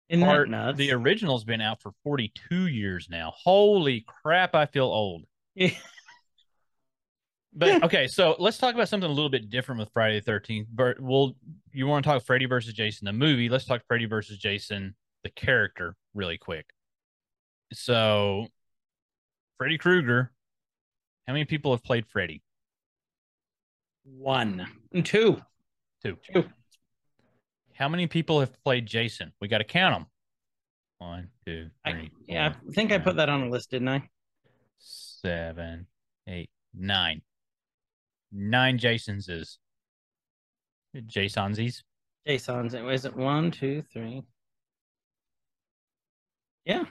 Isn't Part the original's been out for 42 years now. Holy crap, I feel old. Yeah. But okay, so let's talk about something a little bit different with Friday the Thirteenth. But we'll you want to talk Freddy versus Jason the movie? Let's talk Freddy versus Jason the character really quick. So, Freddy Krueger. How many people have played Freddy? One. Two. Two. Two. How many people have played Jason? We got to count them. One, two, I, yeah, four, I think I put that on a list, didn't I? seven, eight, nine. Nine Jasons is Jasonsies. Jason's. Was it one, two, three? Yeah.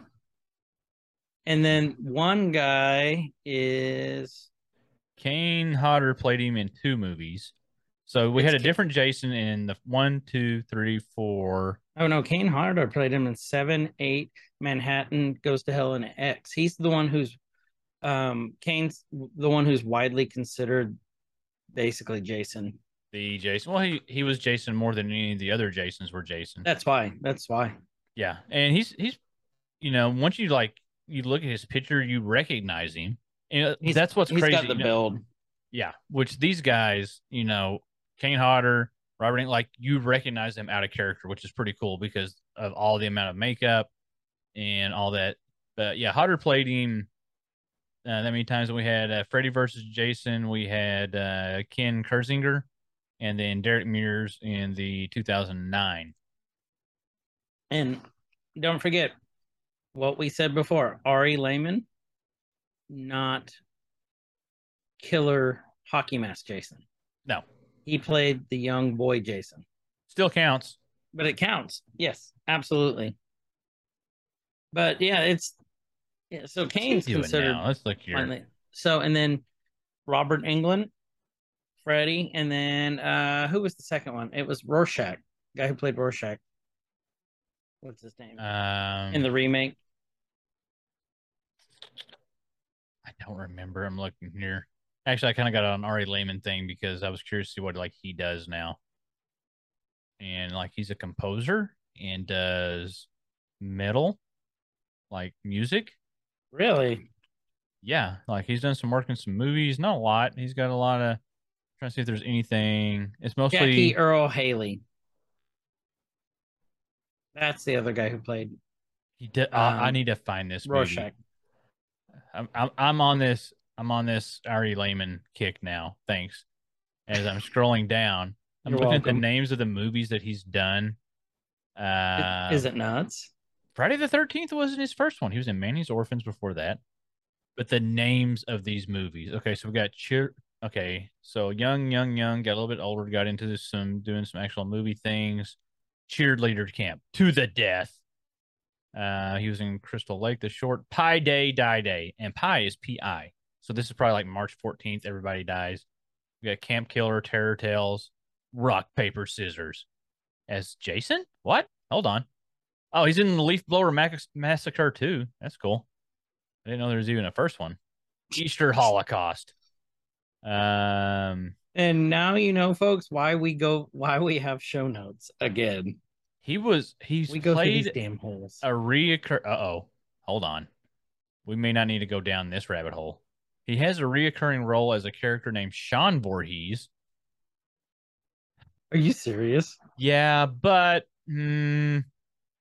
And then one guy is Kane Hodder played him in two movies. So we It's had a different Jason in the one, two, three, four. oh no, Kane Hodder played him in seven, eight, Manhattan Goes to Hell, and X. He's the one who's um Kane's the one who's widely considered basically Jason. The Jason. Well, he, he was Jason more than any of the other Jasons were Jason. That's why. That's why. Yeah. And he's he's you know, once you like you look at his picture, you recognize him. And He's- that's what's He's crazy. got the you know? build. Yeah, which these guys, you know, Kane Hodder, Robert, like you recognize them out of character, which is pretty cool because of all the amount of makeup and all that. But yeah, Hodder played him uh, that many times. We had uh, Freddy versus Jason. We had uh, Ken Kirzinger, and then Derek Mears in the 2009. And don't forget what we said before Ari Lehman, not killer hockey mask Jason. No, he played the young boy Jason. Still counts. But it counts. Yes, absolutely. But yeah, it's yeah, so Kane's considered That's like your... Finally. so and then Robert Englund, Freddie, and then uh who was the second one? It was Rorschach, guy who played Rorschach. What's his name? Um, in the remake. I don't remember. I'm looking here. Actually, I kind of got on Ari Lehman thing because I was curious to see what like he does now. And like he's a composer and does metal, like music. Really? Yeah, like he's done some work in some movies. Not a lot. He's got a lot of. Trying to see if there's anything. It's mostly Jackie Earle Haley. That's the other guy who played he did. I I um, need to find this movie. I'm, I'm I'm on this I'm on this Ari Lehman kick now. Thanks. As I'm scrolling down, I'm You're looking at the names of the movies that he's done. Uh, Is it nuts? Friday the Thirteenth wasn't his first one. He was in Manny's Orphans before that. But the names of these movies. Okay, so we got cheer. Okay, so young, young, young, got a little bit older, got into this, some doing some actual movie things. Cheerleader camp to the death. Uh, he was in Crystal Lake, the short Pi Day, Die Day, and Pi is P I. So this is probably like March 14th. Everybody dies. We got Camp Killer, Terror Tales, Rock Paper Scissors as Jason. What? Hold on. Oh, he's in the Leaf Blower Mac- Massacre too. That's cool. I didn't know there was even a first one. Easter Holocaust. Um, And now you know, folks, why we go, why we have show notes again. he was he's We go through these played damn holes. a reoccur. Uh oh, hold on. We may not need to go down this rabbit hole. He has a reoccurring role as a character named Sean Voorhees. Are you serious? Yeah, but hmm,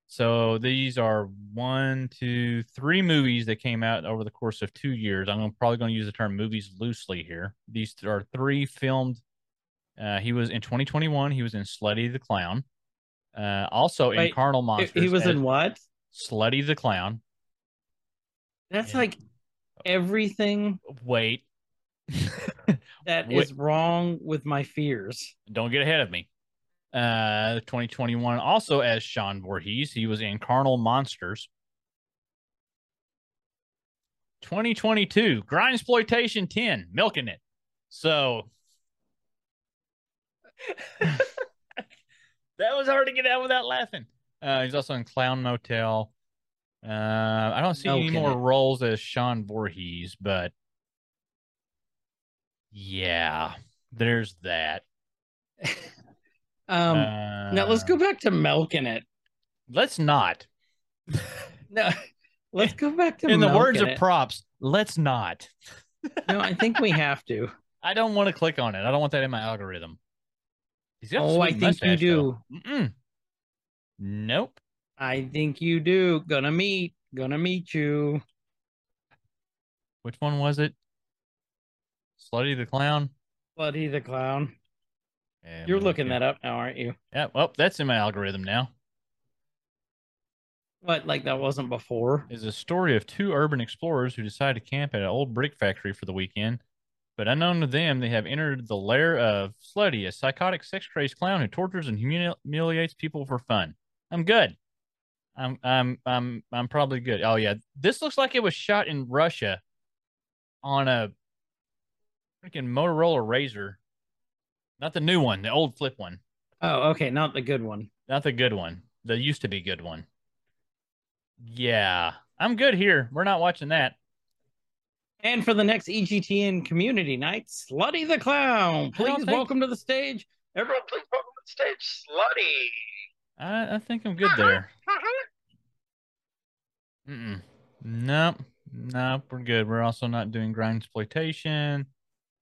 so these are one, two, three movies that came out over the course of two years. I'm gonna- probably going to use the term movies loosely here. These are three filmed. Uh, he was in 2021. He was in Slutty the Clown. Uh, also in Carnal Monsters. He was in what? Slutty the Clown. That's Yeah. like everything Wait. that Wait. is wrong with my fears. don't get ahead of me. Uh, 2021 also as Sean Voorhees. He was in Carnal Monsters. 2022 Grind Exploitation 10, milking it. So that was hard to get out without laughing. Uh, he's also in Clown Motel. Uh, I don't see any more roles as Sean Voorhees, but yeah, there's that. Um, now let's Uh, go back to milking it. Let's not. No, let's go back to In the words of it. props, let's not. no, I think we have to. I don't want to click on it. I don't want that in my algorithm. He's got a Oh, I think you do. Nope. I think you do. Gonna meet. Gonna meet you. Which one was it? Slutty the clown. Buddy the clown. Yeah, You're looking that up now, aren't you? Yeah. Well, that's in my algorithm now. What? Like that wasn't before? Is a story of two urban explorers who decide to camp at an old brick factory for the weekend. But unknown to them, they have entered the lair of Slutty, a psychotic, sex-crazed clown who tortures and humili- humiliates people for fun. I'm good. I'm I'm I'm I'm probably good. Oh yeah, this looks like it was shot in Russia on a freaking Motorola RAZR. Not the new one, the old flip one. Oh, okay, not the good one. Not the good one. The used to be good one. Yeah, I'm good here. We're not watching that. And for the next EGTN community night, Slutty the Clown. Please think- welcome to the stage. Everyone, please welcome to the stage, Slutty. I, I think I'm good there. Mm-mm. Nope. Nope. We're good. We're also not doing grind exploitation.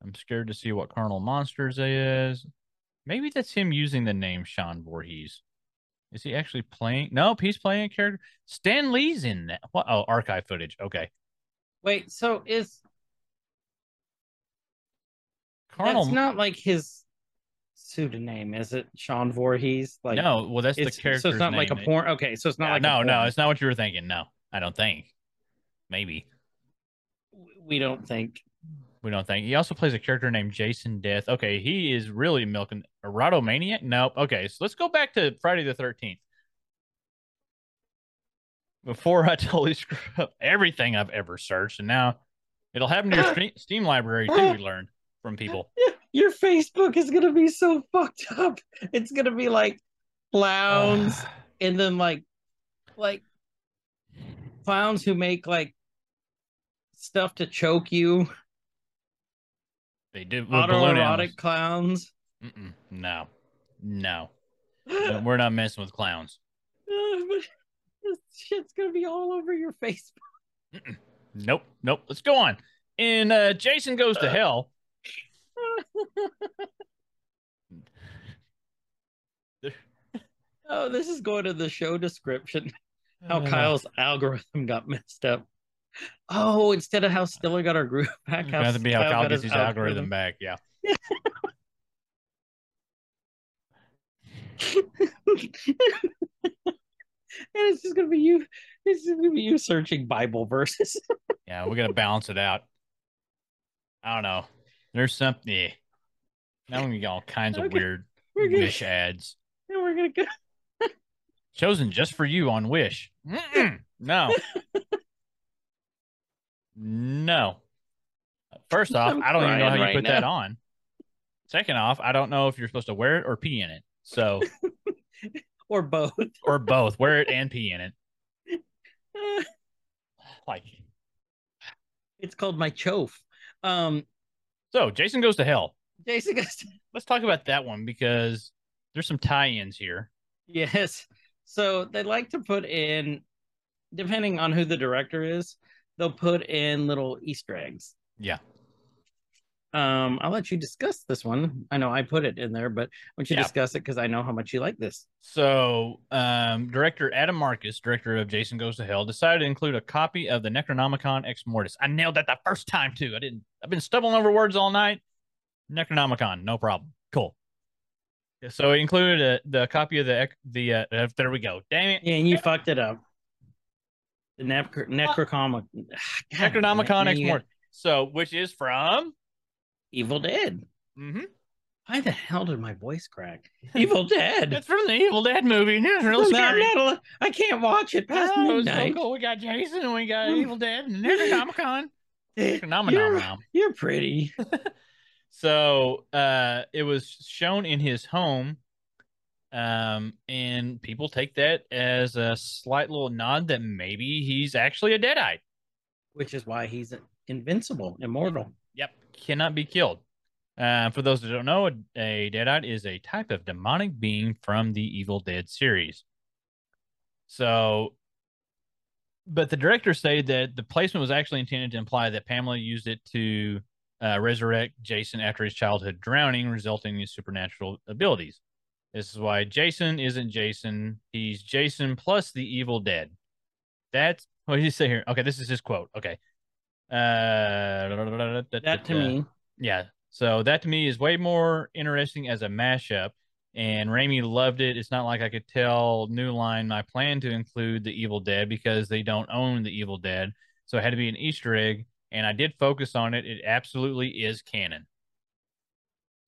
I'm scared to see what Carnal Monsters is. Maybe that's him using the name Sean Voorhees. Is he actually playing? Nope, he's playing a character. Stan Lee's in that. What? Oh, archive footage. Okay. Wait, so is Carnal. that's not like his pseudonym, is it? Sean Voorhees? Like no, well, that's the it's, character's so it's not like a porn. Okay, so it's not Yeah, like no, no, it's not what you were thinking. No, I don't think. Maybe. we don't think. We don't think. He also plays a character named Jason Death. Okay, he is really milking Erotomaniac. Maniac. Nope. Okay, so let's go back to Friday the Thirteenth. Before I totally screw up everything I've ever searched, and now it'll happen to your Steam library too. We learned from people. Your Facebook is gonna be so fucked up. It's gonna be like clowns and then like like clowns who make like stuff to choke you, They balloon autoerotic clowns. Mm-mm, no, no, No, we're not messing with clowns. Uh, this shit's gonna be all over your face. Nope, nope. Let's go on. And uh, Jason Goes to Hell, oh, this is going to the show description. How Uh, Kyle's algorithm got messed up. Oh, instead of how Stiller got our group back, gonna be how Kyle Kyle gets his algorithm algorithm. back. Yeah. and it's just gonna be you. It's just gonna be you searching Bible verses. Yeah, we gotta balance it out. I don't know. There's something. Yeah. Now we got all kinds of weird We're gonna, Wish ads and we're gonna go. Chosen just for you on Wish. Mm-mm. No. no. First off, I'm I don't even know how crying you right put that on. Second off, I don't know if you're supposed to wear it or pee in it. So, or both. or both, wear it and pee in it. Like, It's called my chof. Um, so Jason goes to hell. Jason goes. to- Let's talk about that one because there's some tie-ins here. Yes. So they like to put in, depending on who the director is, they'll put in little Easter eggs. Yeah. Um, I'll let you discuss this one. I know I put it in there, but I want you Yeah. discuss it because I know how much you like this. So, um, director Adam Marcus, director of Jason Goes to Hell, decided to include a copy of the Necronomicon Ex Mortis. I nailed that the first time too. I didn't. I've been stumbling over words all night. Necronomicon, no problem. Yeah, So he included a, the copy of the the. Uh, uh, there we go. Damn it. Yeah, and you fucked it up. The Necro- Necrocomic Necronomicon Ex Mortis. Mortis. So, which is from. Evil Dead. Mm-hmm. Why the hell did my voice crack? Evil Dead. It's from the Evil Dead movie. It's real I'm scary. not I can't watch it past Oh, it's so cool. We got Jason and we got Mm. Evil Dead and Necronomicon. You're, Necronomicon. you're pretty. So uh, it was shown in his home, um, and people take that as a slight little nod that maybe he's actually a deadite. which is why he's invincible, immortal. Yep, cannot be killed. Uh, for those that don't know, a, a deadite is a type of demonic being from the Evil Dead series. So, but the director stated that the placement was actually intended to imply that Pamela used it to uh, resurrect Jason after his childhood drowning, resulting in supernatural abilities. This is why Jason isn't Jason. He's Jason plus the Evil Dead. That's what did he say here? Okay, this is his quote. Okay. Uh, That to me, yeah. So that to me is way more interesting as a mashup. And Raimi loved it. It's not like I could tell New Line I plan to include the Evil Dead because they don't own the Evil Dead. So it had to be an Easter egg. And I did focus on it. It absolutely is canon.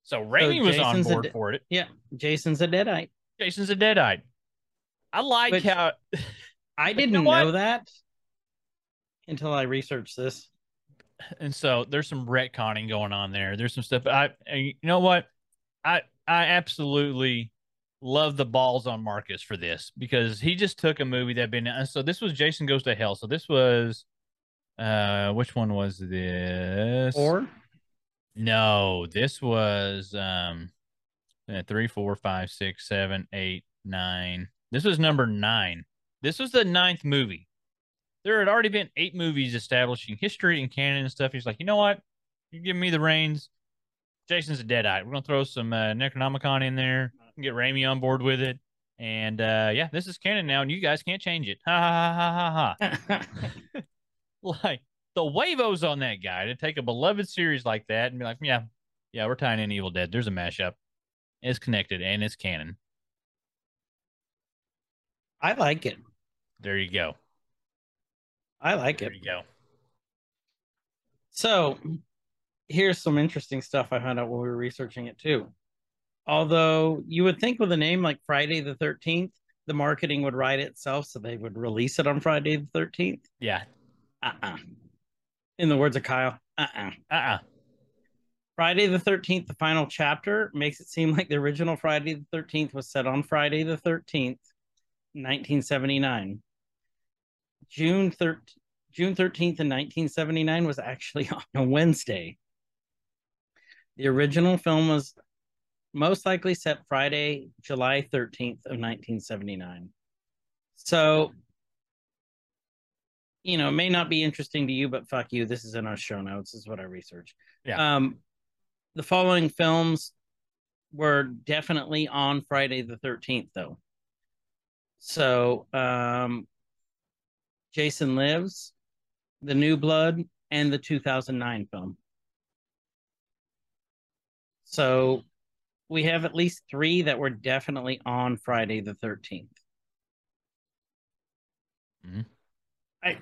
So Raimi was on board de- for it. yeah, Jason's a deadite. Jason's a deadite. I like But- how I didn't know know that until I researched this. and so there's some retconning going on there. There's some stuff. I, I you know what, I I absolutely love the balls on Marcus for this because he just took a movie that had been. and So this was Jason Goes to Hell. So this was, uh, which one was this? Or no, this was um, uh, three, four, five, six, seven, eight, nine. This was number nine. This was the ninth movie there had already been eight movies establishing history and canon and stuff. He's like, you know what? You give me the reins. Jason's a deadite. We're gonna throw some uh, Necronomicon in there. Get Raimi on board with it. And uh, yeah, this is canon now, and you guys can't change it. Ha ha ha ha ha ha. Like the huevos on that guy to take a beloved series like that and be like, yeah, yeah, we're tying in Evil Dead. There's a mashup. It's connected and it's canon. I like it. There you go. I like There it. There you go. So here's some interesting stuff I found out when we were researching it too. Although you would think with a name like Friday the 13th, the marketing would write itself, so they would release it on Friday the 13th. Yeah. Uh-uh. In the words of Kyle, uh-uh. Uh-uh. Friday the 13th, the final chapter, makes it seem like the original Friday the 13th was set on Friday the 13th, 1979. June 13th, June 13th in 1979 was actually on a Wednesday. The original film was most likely set Friday, July 13th of 1979. So, you know, it may not be interesting to you, but fuck you. This is in our show notes, is what I researched. Yeah. Um, the following films were definitely on Friday the 13th, though. So, um, Jason Lives, The New Blood, and the 2009 film. So we have at least three that were definitely on Friday the 13th. Mhm. I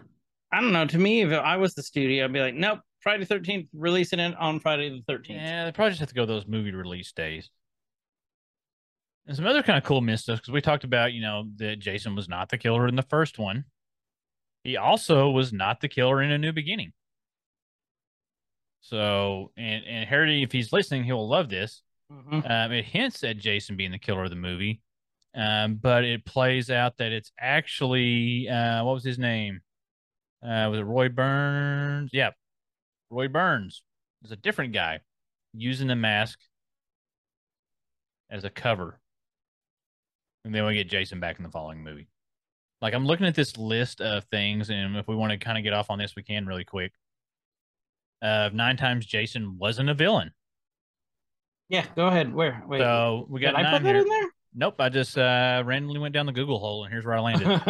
I don't know. To me, if I was the studio, I'd be like, nope, Friday 13th, releasing it on Friday the 13th. Yeah, they probably just have to go those movie release days. And some other kind of cool myth stuff because we talked about, you know, that Jason was not the killer in the first one. He also was not the killer in A New Beginning. So, and and Harry, if he's listening, he will love this. Mhm. Um, it hints at Jason being the killer of the movie, um, but it plays out that it's actually uh, what was his name? Uh, was it Roy Burns? Yeah, Roy Burns. It's a different guy using the mask as a cover, and then we get Jason back in the following movie. Like I'm looking at this list of things, and if we want to kind of get off on this, we can really quick. Uh, nine times Jason wasn't a villain. Yeah, go ahead. Where? Wait. So we got did I nine put that here. in there? Nope, I just uh, randomly went down the Google hole, and here's where I landed.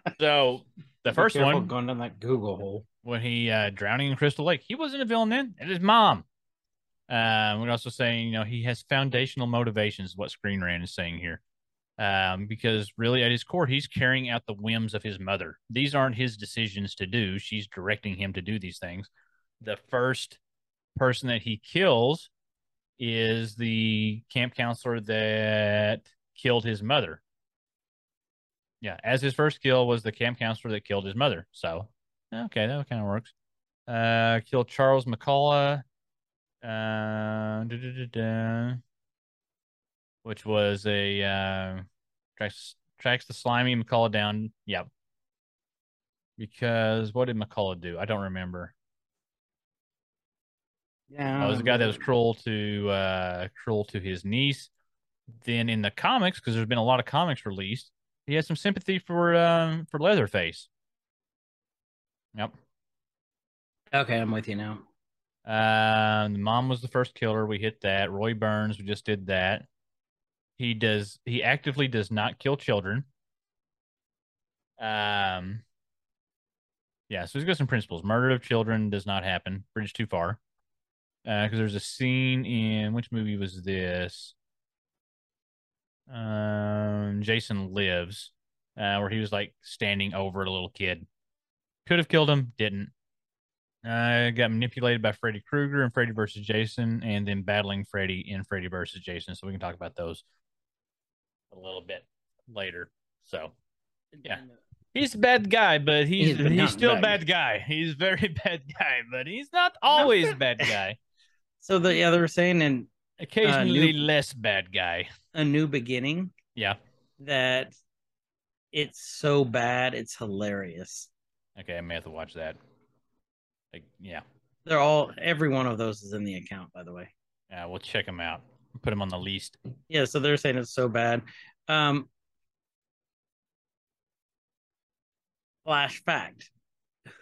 so the Be first one, going down that Google hole. when he uh, drowning in Crystal Lake, he wasn't a villain then. It his mom. Um, we're also saying, you know, he has foundational motivations. What Screen Rant is saying here, um, because really at his core, he's carrying out the whims of his mother. These aren't his decisions to do. She's directing him to do these things. The first person that he kills is the camp counselor that killed his mother. Yeah, as his first kill was the camp counselor that killed his mother. So, okay, that kind of works. Uh, killed Charles McCullough, uh, which was a uh, tracks tracks the slimy McCullough down. Yep. Because what did McCullough do? I don't remember. Yeah. It was a guy that was cruel to uh cruel to his niece. Then in the comics, because there's been a lot of comics released, he has some sympathy for um for Leatherface. Yep. Okay, I'm with you now. Um, the mom was the first killer. We hit that. Roy Burns, we just did that. He does. He actively does not kill children. Um. Yeah, so he's got some principles. Murder of children does not happen. Bridge too far. Uh, Because there's a scene in which movie was this? Um, Jason Lives, uh, where he was like standing over a little kid. Could have killed him, didn't. Uh, got manipulated by Freddy Krueger and Freddy versus Jason, and then battling Freddy in Freddy versus Jason. So we can talk about those a little bit later. So Yeah. he's a bad guy, but he's He's he's, still a bad. bad guy. He's very bad guy, but he's not always bad guy. So the yeah, they were saying in Occasionally new- less bad guy. a new beginning Yeah. that it's so bad it's hilarious. Okay, I may have to watch that. Like, yeah, They're all every one of those is in the account, by the way. yeah, we'll check them out. Put them on the least. Yeah, so they're saying it's so bad. Um flash fact.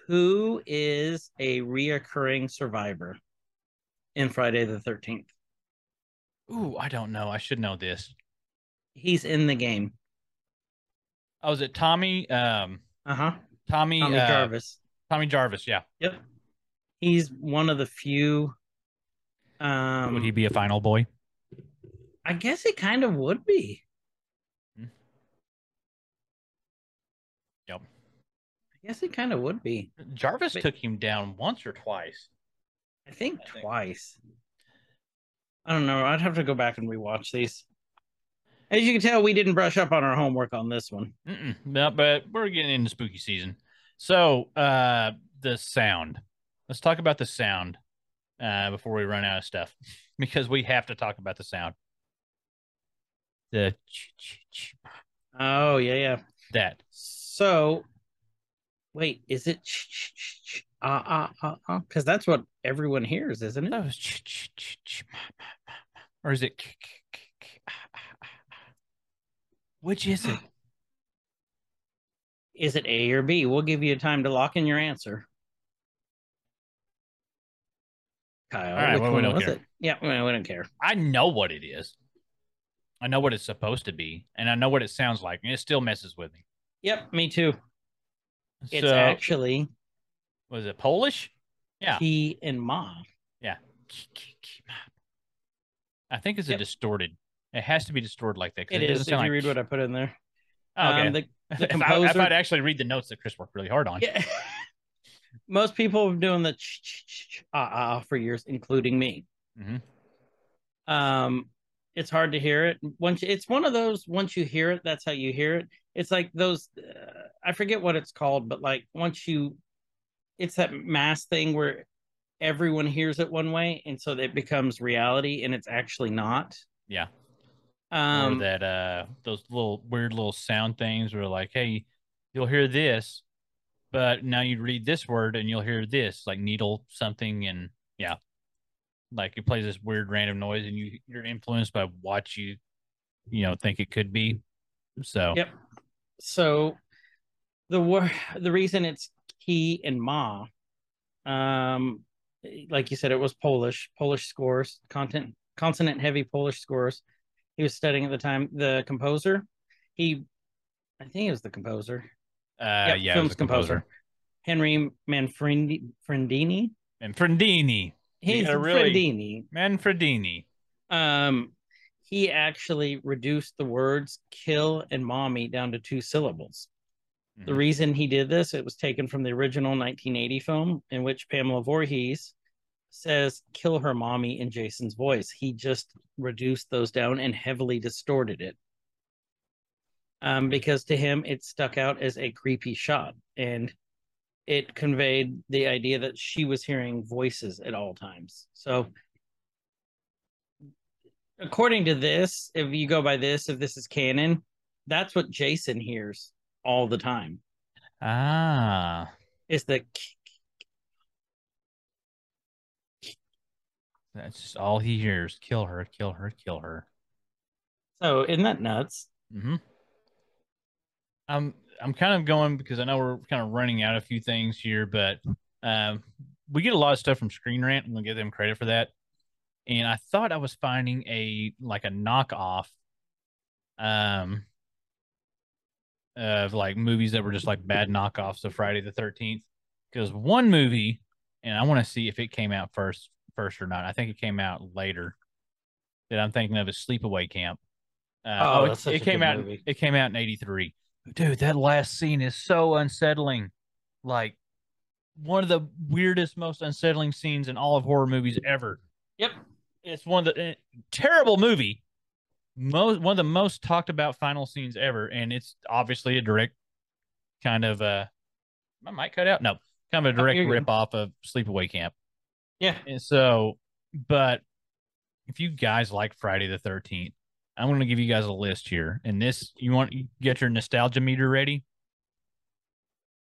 Who is a reoccurring survivor in Friday the 13th? Ooh, I don't know. I should know this. He's in the game. Oh, is it Tommy? Um, Uh-huh. Tommy. Tommy uh, Jarvis. Tommy Jarvis. Yeah. Yep. He's one of the few um Would he be a final boy? I guess it kind of would be. Hmm. Yep. I guess it kind of would be. Jarvis But- took him down once or twice. I think I think- twice. I don't know. I'd have to go back and rewatch these. As you can tell, we didn't brush up on our homework on this one. Mm-mm, no, but we're getting into spooky season. So, uh, the sound. Let's talk about the sound uh, before we run out of stuff, because we have to talk about the sound. The ch- ch- ch- Oh yeah, yeah. that So wait, is it ah ah ah ah? Because that's what everyone hears, isn't it? Was ch- ch- ch- ma- ma- ma- or is it ah, ah, ah, which is it? Is it A or B? We'll give you time to lock in your answer. Kyle, All right, well, we don't was care. it? Yeah, we we don't care. I know what it is. I know what it's supposed to be, and I know what it sounds like, and it still messes with me. Yep, me too. It's so, actually was it Polish? Yeah. P and Ma. Yeah. I think it's a Yep. distorted. It has to be distorted like that. It doesn't is. Sound you like read what I put in there. Oh, okay. Um, the, the if, I, I'd actually read the notes that Chris worked really hard on. yeah. Most people have been doing the ch- ch- ch- ch- ah, ah for years, including me. Mhm. Um, it's hard to hear it. Once it's one of those. Once you hear it, that's how you hear it. It's like those. Uh, I forget what it's called, but like once you, it's that mass thing where everyone hears it one way, and so it becomes reality, and it's actually not. Yeah. Um, or that uh those little weird little sound things where like, hey, you'll hear this, but now you read this word and you'll hear this, like needle something and yeah. Like it plays this weird random noise and you you're influenced by what you you know think it could be. So Yep. So the word the reason it's key and ma, um, like you said, it was Polish, Polish scores, content consonant heavy Polish scores. He was studying at the time. The composer, he, I think he was the composer. uh Yep, yeah, film's was composer. Henry Manfredi Frendini. And Frendini. He's gotta really- Frendini. Manfredini. Um, he actually reduced the words "kill" and "mommy" down to two syllables. The Mhm. reason he did this, it was taken from the original 1980 film in which Pamela Voorhees says kill her mommy in Jason's voice. He just reduced those down and heavily distorted it. Um, because to him it stuck out as a creepy shot and it conveyed the idea that she was hearing voices at all times. So according to this, if you go by this, if this is canon, that's what Jason hears all the time. Ah. it's the That's just all he hears. Kill her, kill her, kill her. so isn't that nuts? Mm-hmm. I'm I'm kind of going because I know we're kind of running out a few things here, but um, we get a lot of stuff from Screen Rant. I'm gonna give them credit for that. And I thought I was finding a like a knockoff, um, of like movies that were just like bad knockoffs of Friday the Thirteenth. Because one movie, and I want to see if it came out first first or not. I think it came out later. That I'm thinking of is Sleepaway Camp. Uh, Oh, it- it came out. movie. It came out in '83. Dude, that last scene is so unsettling. Like one of the weirdest, most unsettling scenes in all of horror movies ever. Yep. It's one of the eh, terrible movie. Most one of the most talked about final scenes ever, and it's obviously a direct kind of uh I might cut out. No, kind of a Oh, direct you're good. rip off of Sleepaway Camp. Yeah. And so, but if you guys like Friday the Thirteenth, I'm going to give you guys a list here. And this, you want you get your nostalgia meter ready?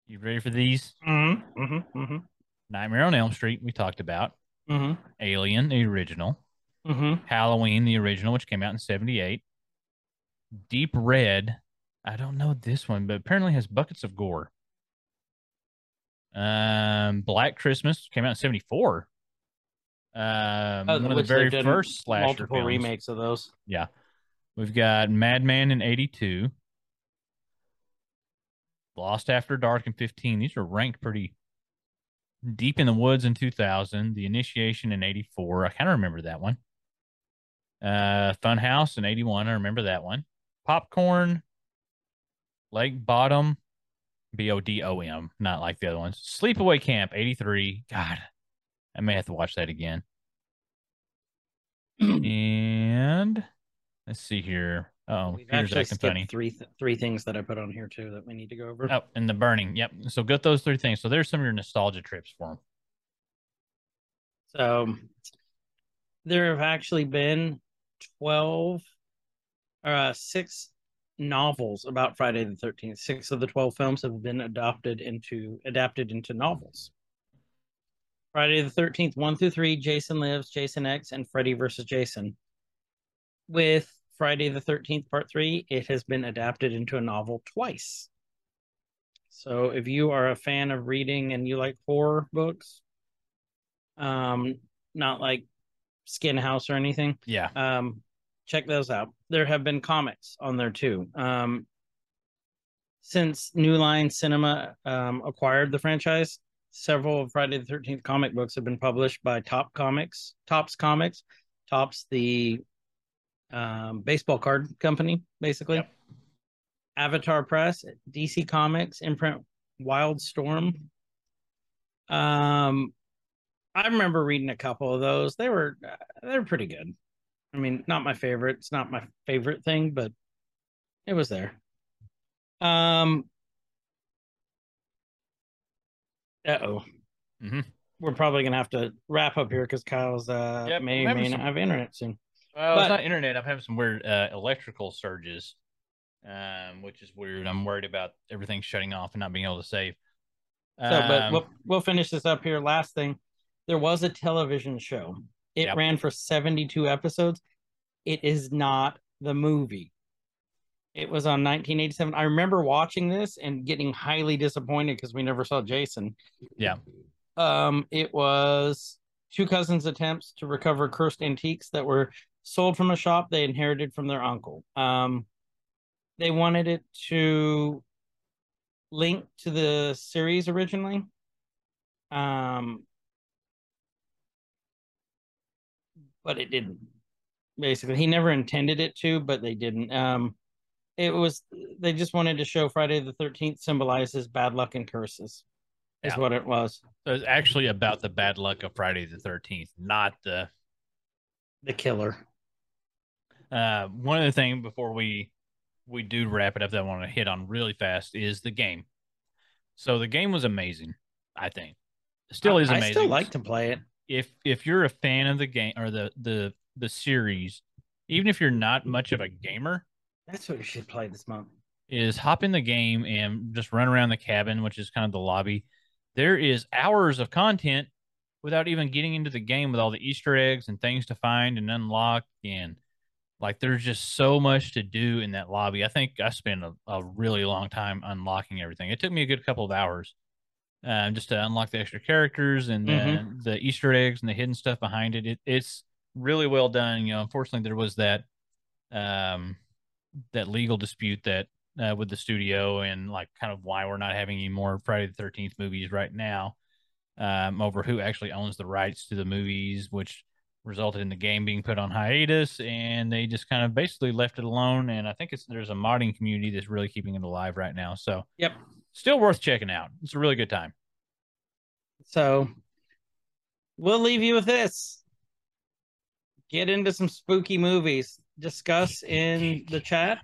You ready for these? Mm-hmm. Mm-hmm. Mm-hmm. Nightmare on Elm Street, we talked about. Mm-hmm. Alien, the original. Mm-hmm. Halloween, the original, which came out in 78. Deep Red, I don't know this one, but apparently has buckets of gore. Um, Black Christmas came out in 74. Um, Oh, one of the very first slasher Multiple films. remakes of those. Yeah. We've got Madman in 82. Lost After Dark in 15. These are ranked pretty deep in the woods in 2000. The Initiation in 84. I kind of remember that one. Uh, Funhouse in 81. I remember that one. Popcorn, Lake Bodom, B O D O M, not like the other ones. Sleepaway Camp 83. God, I may have to watch that again. and let's see here. Oh, We've here's acting funny. three th- three things that I put on here too that we need to go over. Oh, and the burning. Yep. So get those three things. So there's some of your nostalgia trips for them. So there have actually been 12 uh six novels about Friday the 13th. Six of the 12 films have been adopted into adapted into novels. Friday the 13th, 1 through 3, Jason Lives, Jason X, and Freddy versus Jason. With Friday the 13th, part 3, it has been adapted into a novel twice. So if you are a fan of reading and you like horror books, um, not like Skin House or anything, Yeah. um, check those out. There have been comics on there too. Um, since New Line Cinema um, acquired the franchise, several of Friday the Thirteenth comic books have been published by Top Comics, Topps Comics, Topps the um, baseball card company, basically. Yep. Avatar Press, DC Comics, imprint Wildstorm. Um, I remember reading a couple of those. They were uh, they were pretty good. I mean, not my favorite. It's not my favorite thing, but it was there. Um. Uh oh. Mhm. We're probably gonna have to wrap up here because Kyle's uh Yep, may may not have internet soon. Well, But- it's not internet. I'm having some weird uh, electrical surges, um, which is weird. I'm worried about everything shutting off and not being able to save. So, but Um, we'll we'll finish this up here. Last thing, there was a television show. It Yep. ran for seventy two episodes. It is not the movie. It was on 1987. I remember watching this and getting highly disappointed because we never saw Jason. Yeah. Um, it was two cousins' attempts to recover cursed antiques that were sold from a shop they inherited from their uncle. Um, they wanted it to link to the series originally. Um, but it didn't. Basically, he never intended it to, but they didn't. Um, it was they just wanted to show Friday the Thirteenth symbolizes bad luck and curses. Is Yeah. what it was. so it's actually about the bad luck of Friday the 13th, not the. The killer. Uh, one other thing before we we do wrap it up that I want to hit on really fast is the game. So the game was amazing. I think still is amazing. I still like to play it. If if you're a fan of the game or the the the series, even if you're not much of a gamer, That's what you should play this month. is hop in the game and just run around the cabin, which is kind of the lobby. There is hours of content without even getting into the game with all the Easter eggs and things to find and unlock. And like, there's just so much to do in that lobby. I think I spent a, a really long time unlocking everything. It took me a good couple of hours um, just to unlock the extra characters and Mhm. the, the Easter eggs and the hidden stuff behind it. it. It's really well done. You know, unfortunately, there was that um, that legal dispute that uh, with the studio and like kind of why we're not having any more Friday the Thirteenth movies right now um, over who actually owns the rights to the movies, which resulted in the game being put on hiatus, and they just kind of basically left it alone. And I think it's there's a modding community that's really keeping it alive right now. So Yep. Still worth checking out. It's a really good time. So we'll leave you with this. Get into some spooky movies. Discuss in the chat.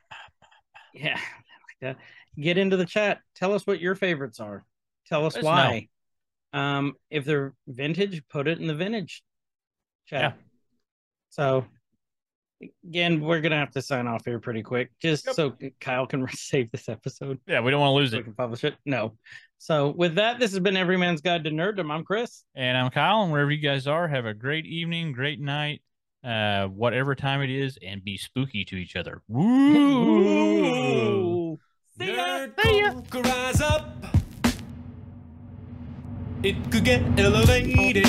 Yeah, like. Get into the chat. Tell us what your favorites are. Tell us Let us know. why. Um, if they're vintage, put it in the vintage chat. Yeah. So again, we're gonna have to sign off here pretty quick, just Yep. so Kyle can save this episode Yeah, we don't want to lose so we it. can publish it. No. So with that, this has been Everyman's Guide to Nerddom. I'm Chris. And I'm Kyle, and wherever you guys are, have a great evening, great night, uh, whatever time it is, and be spooky to each other. Woo! See ya. Nerdcore, rise up. It could get elevated.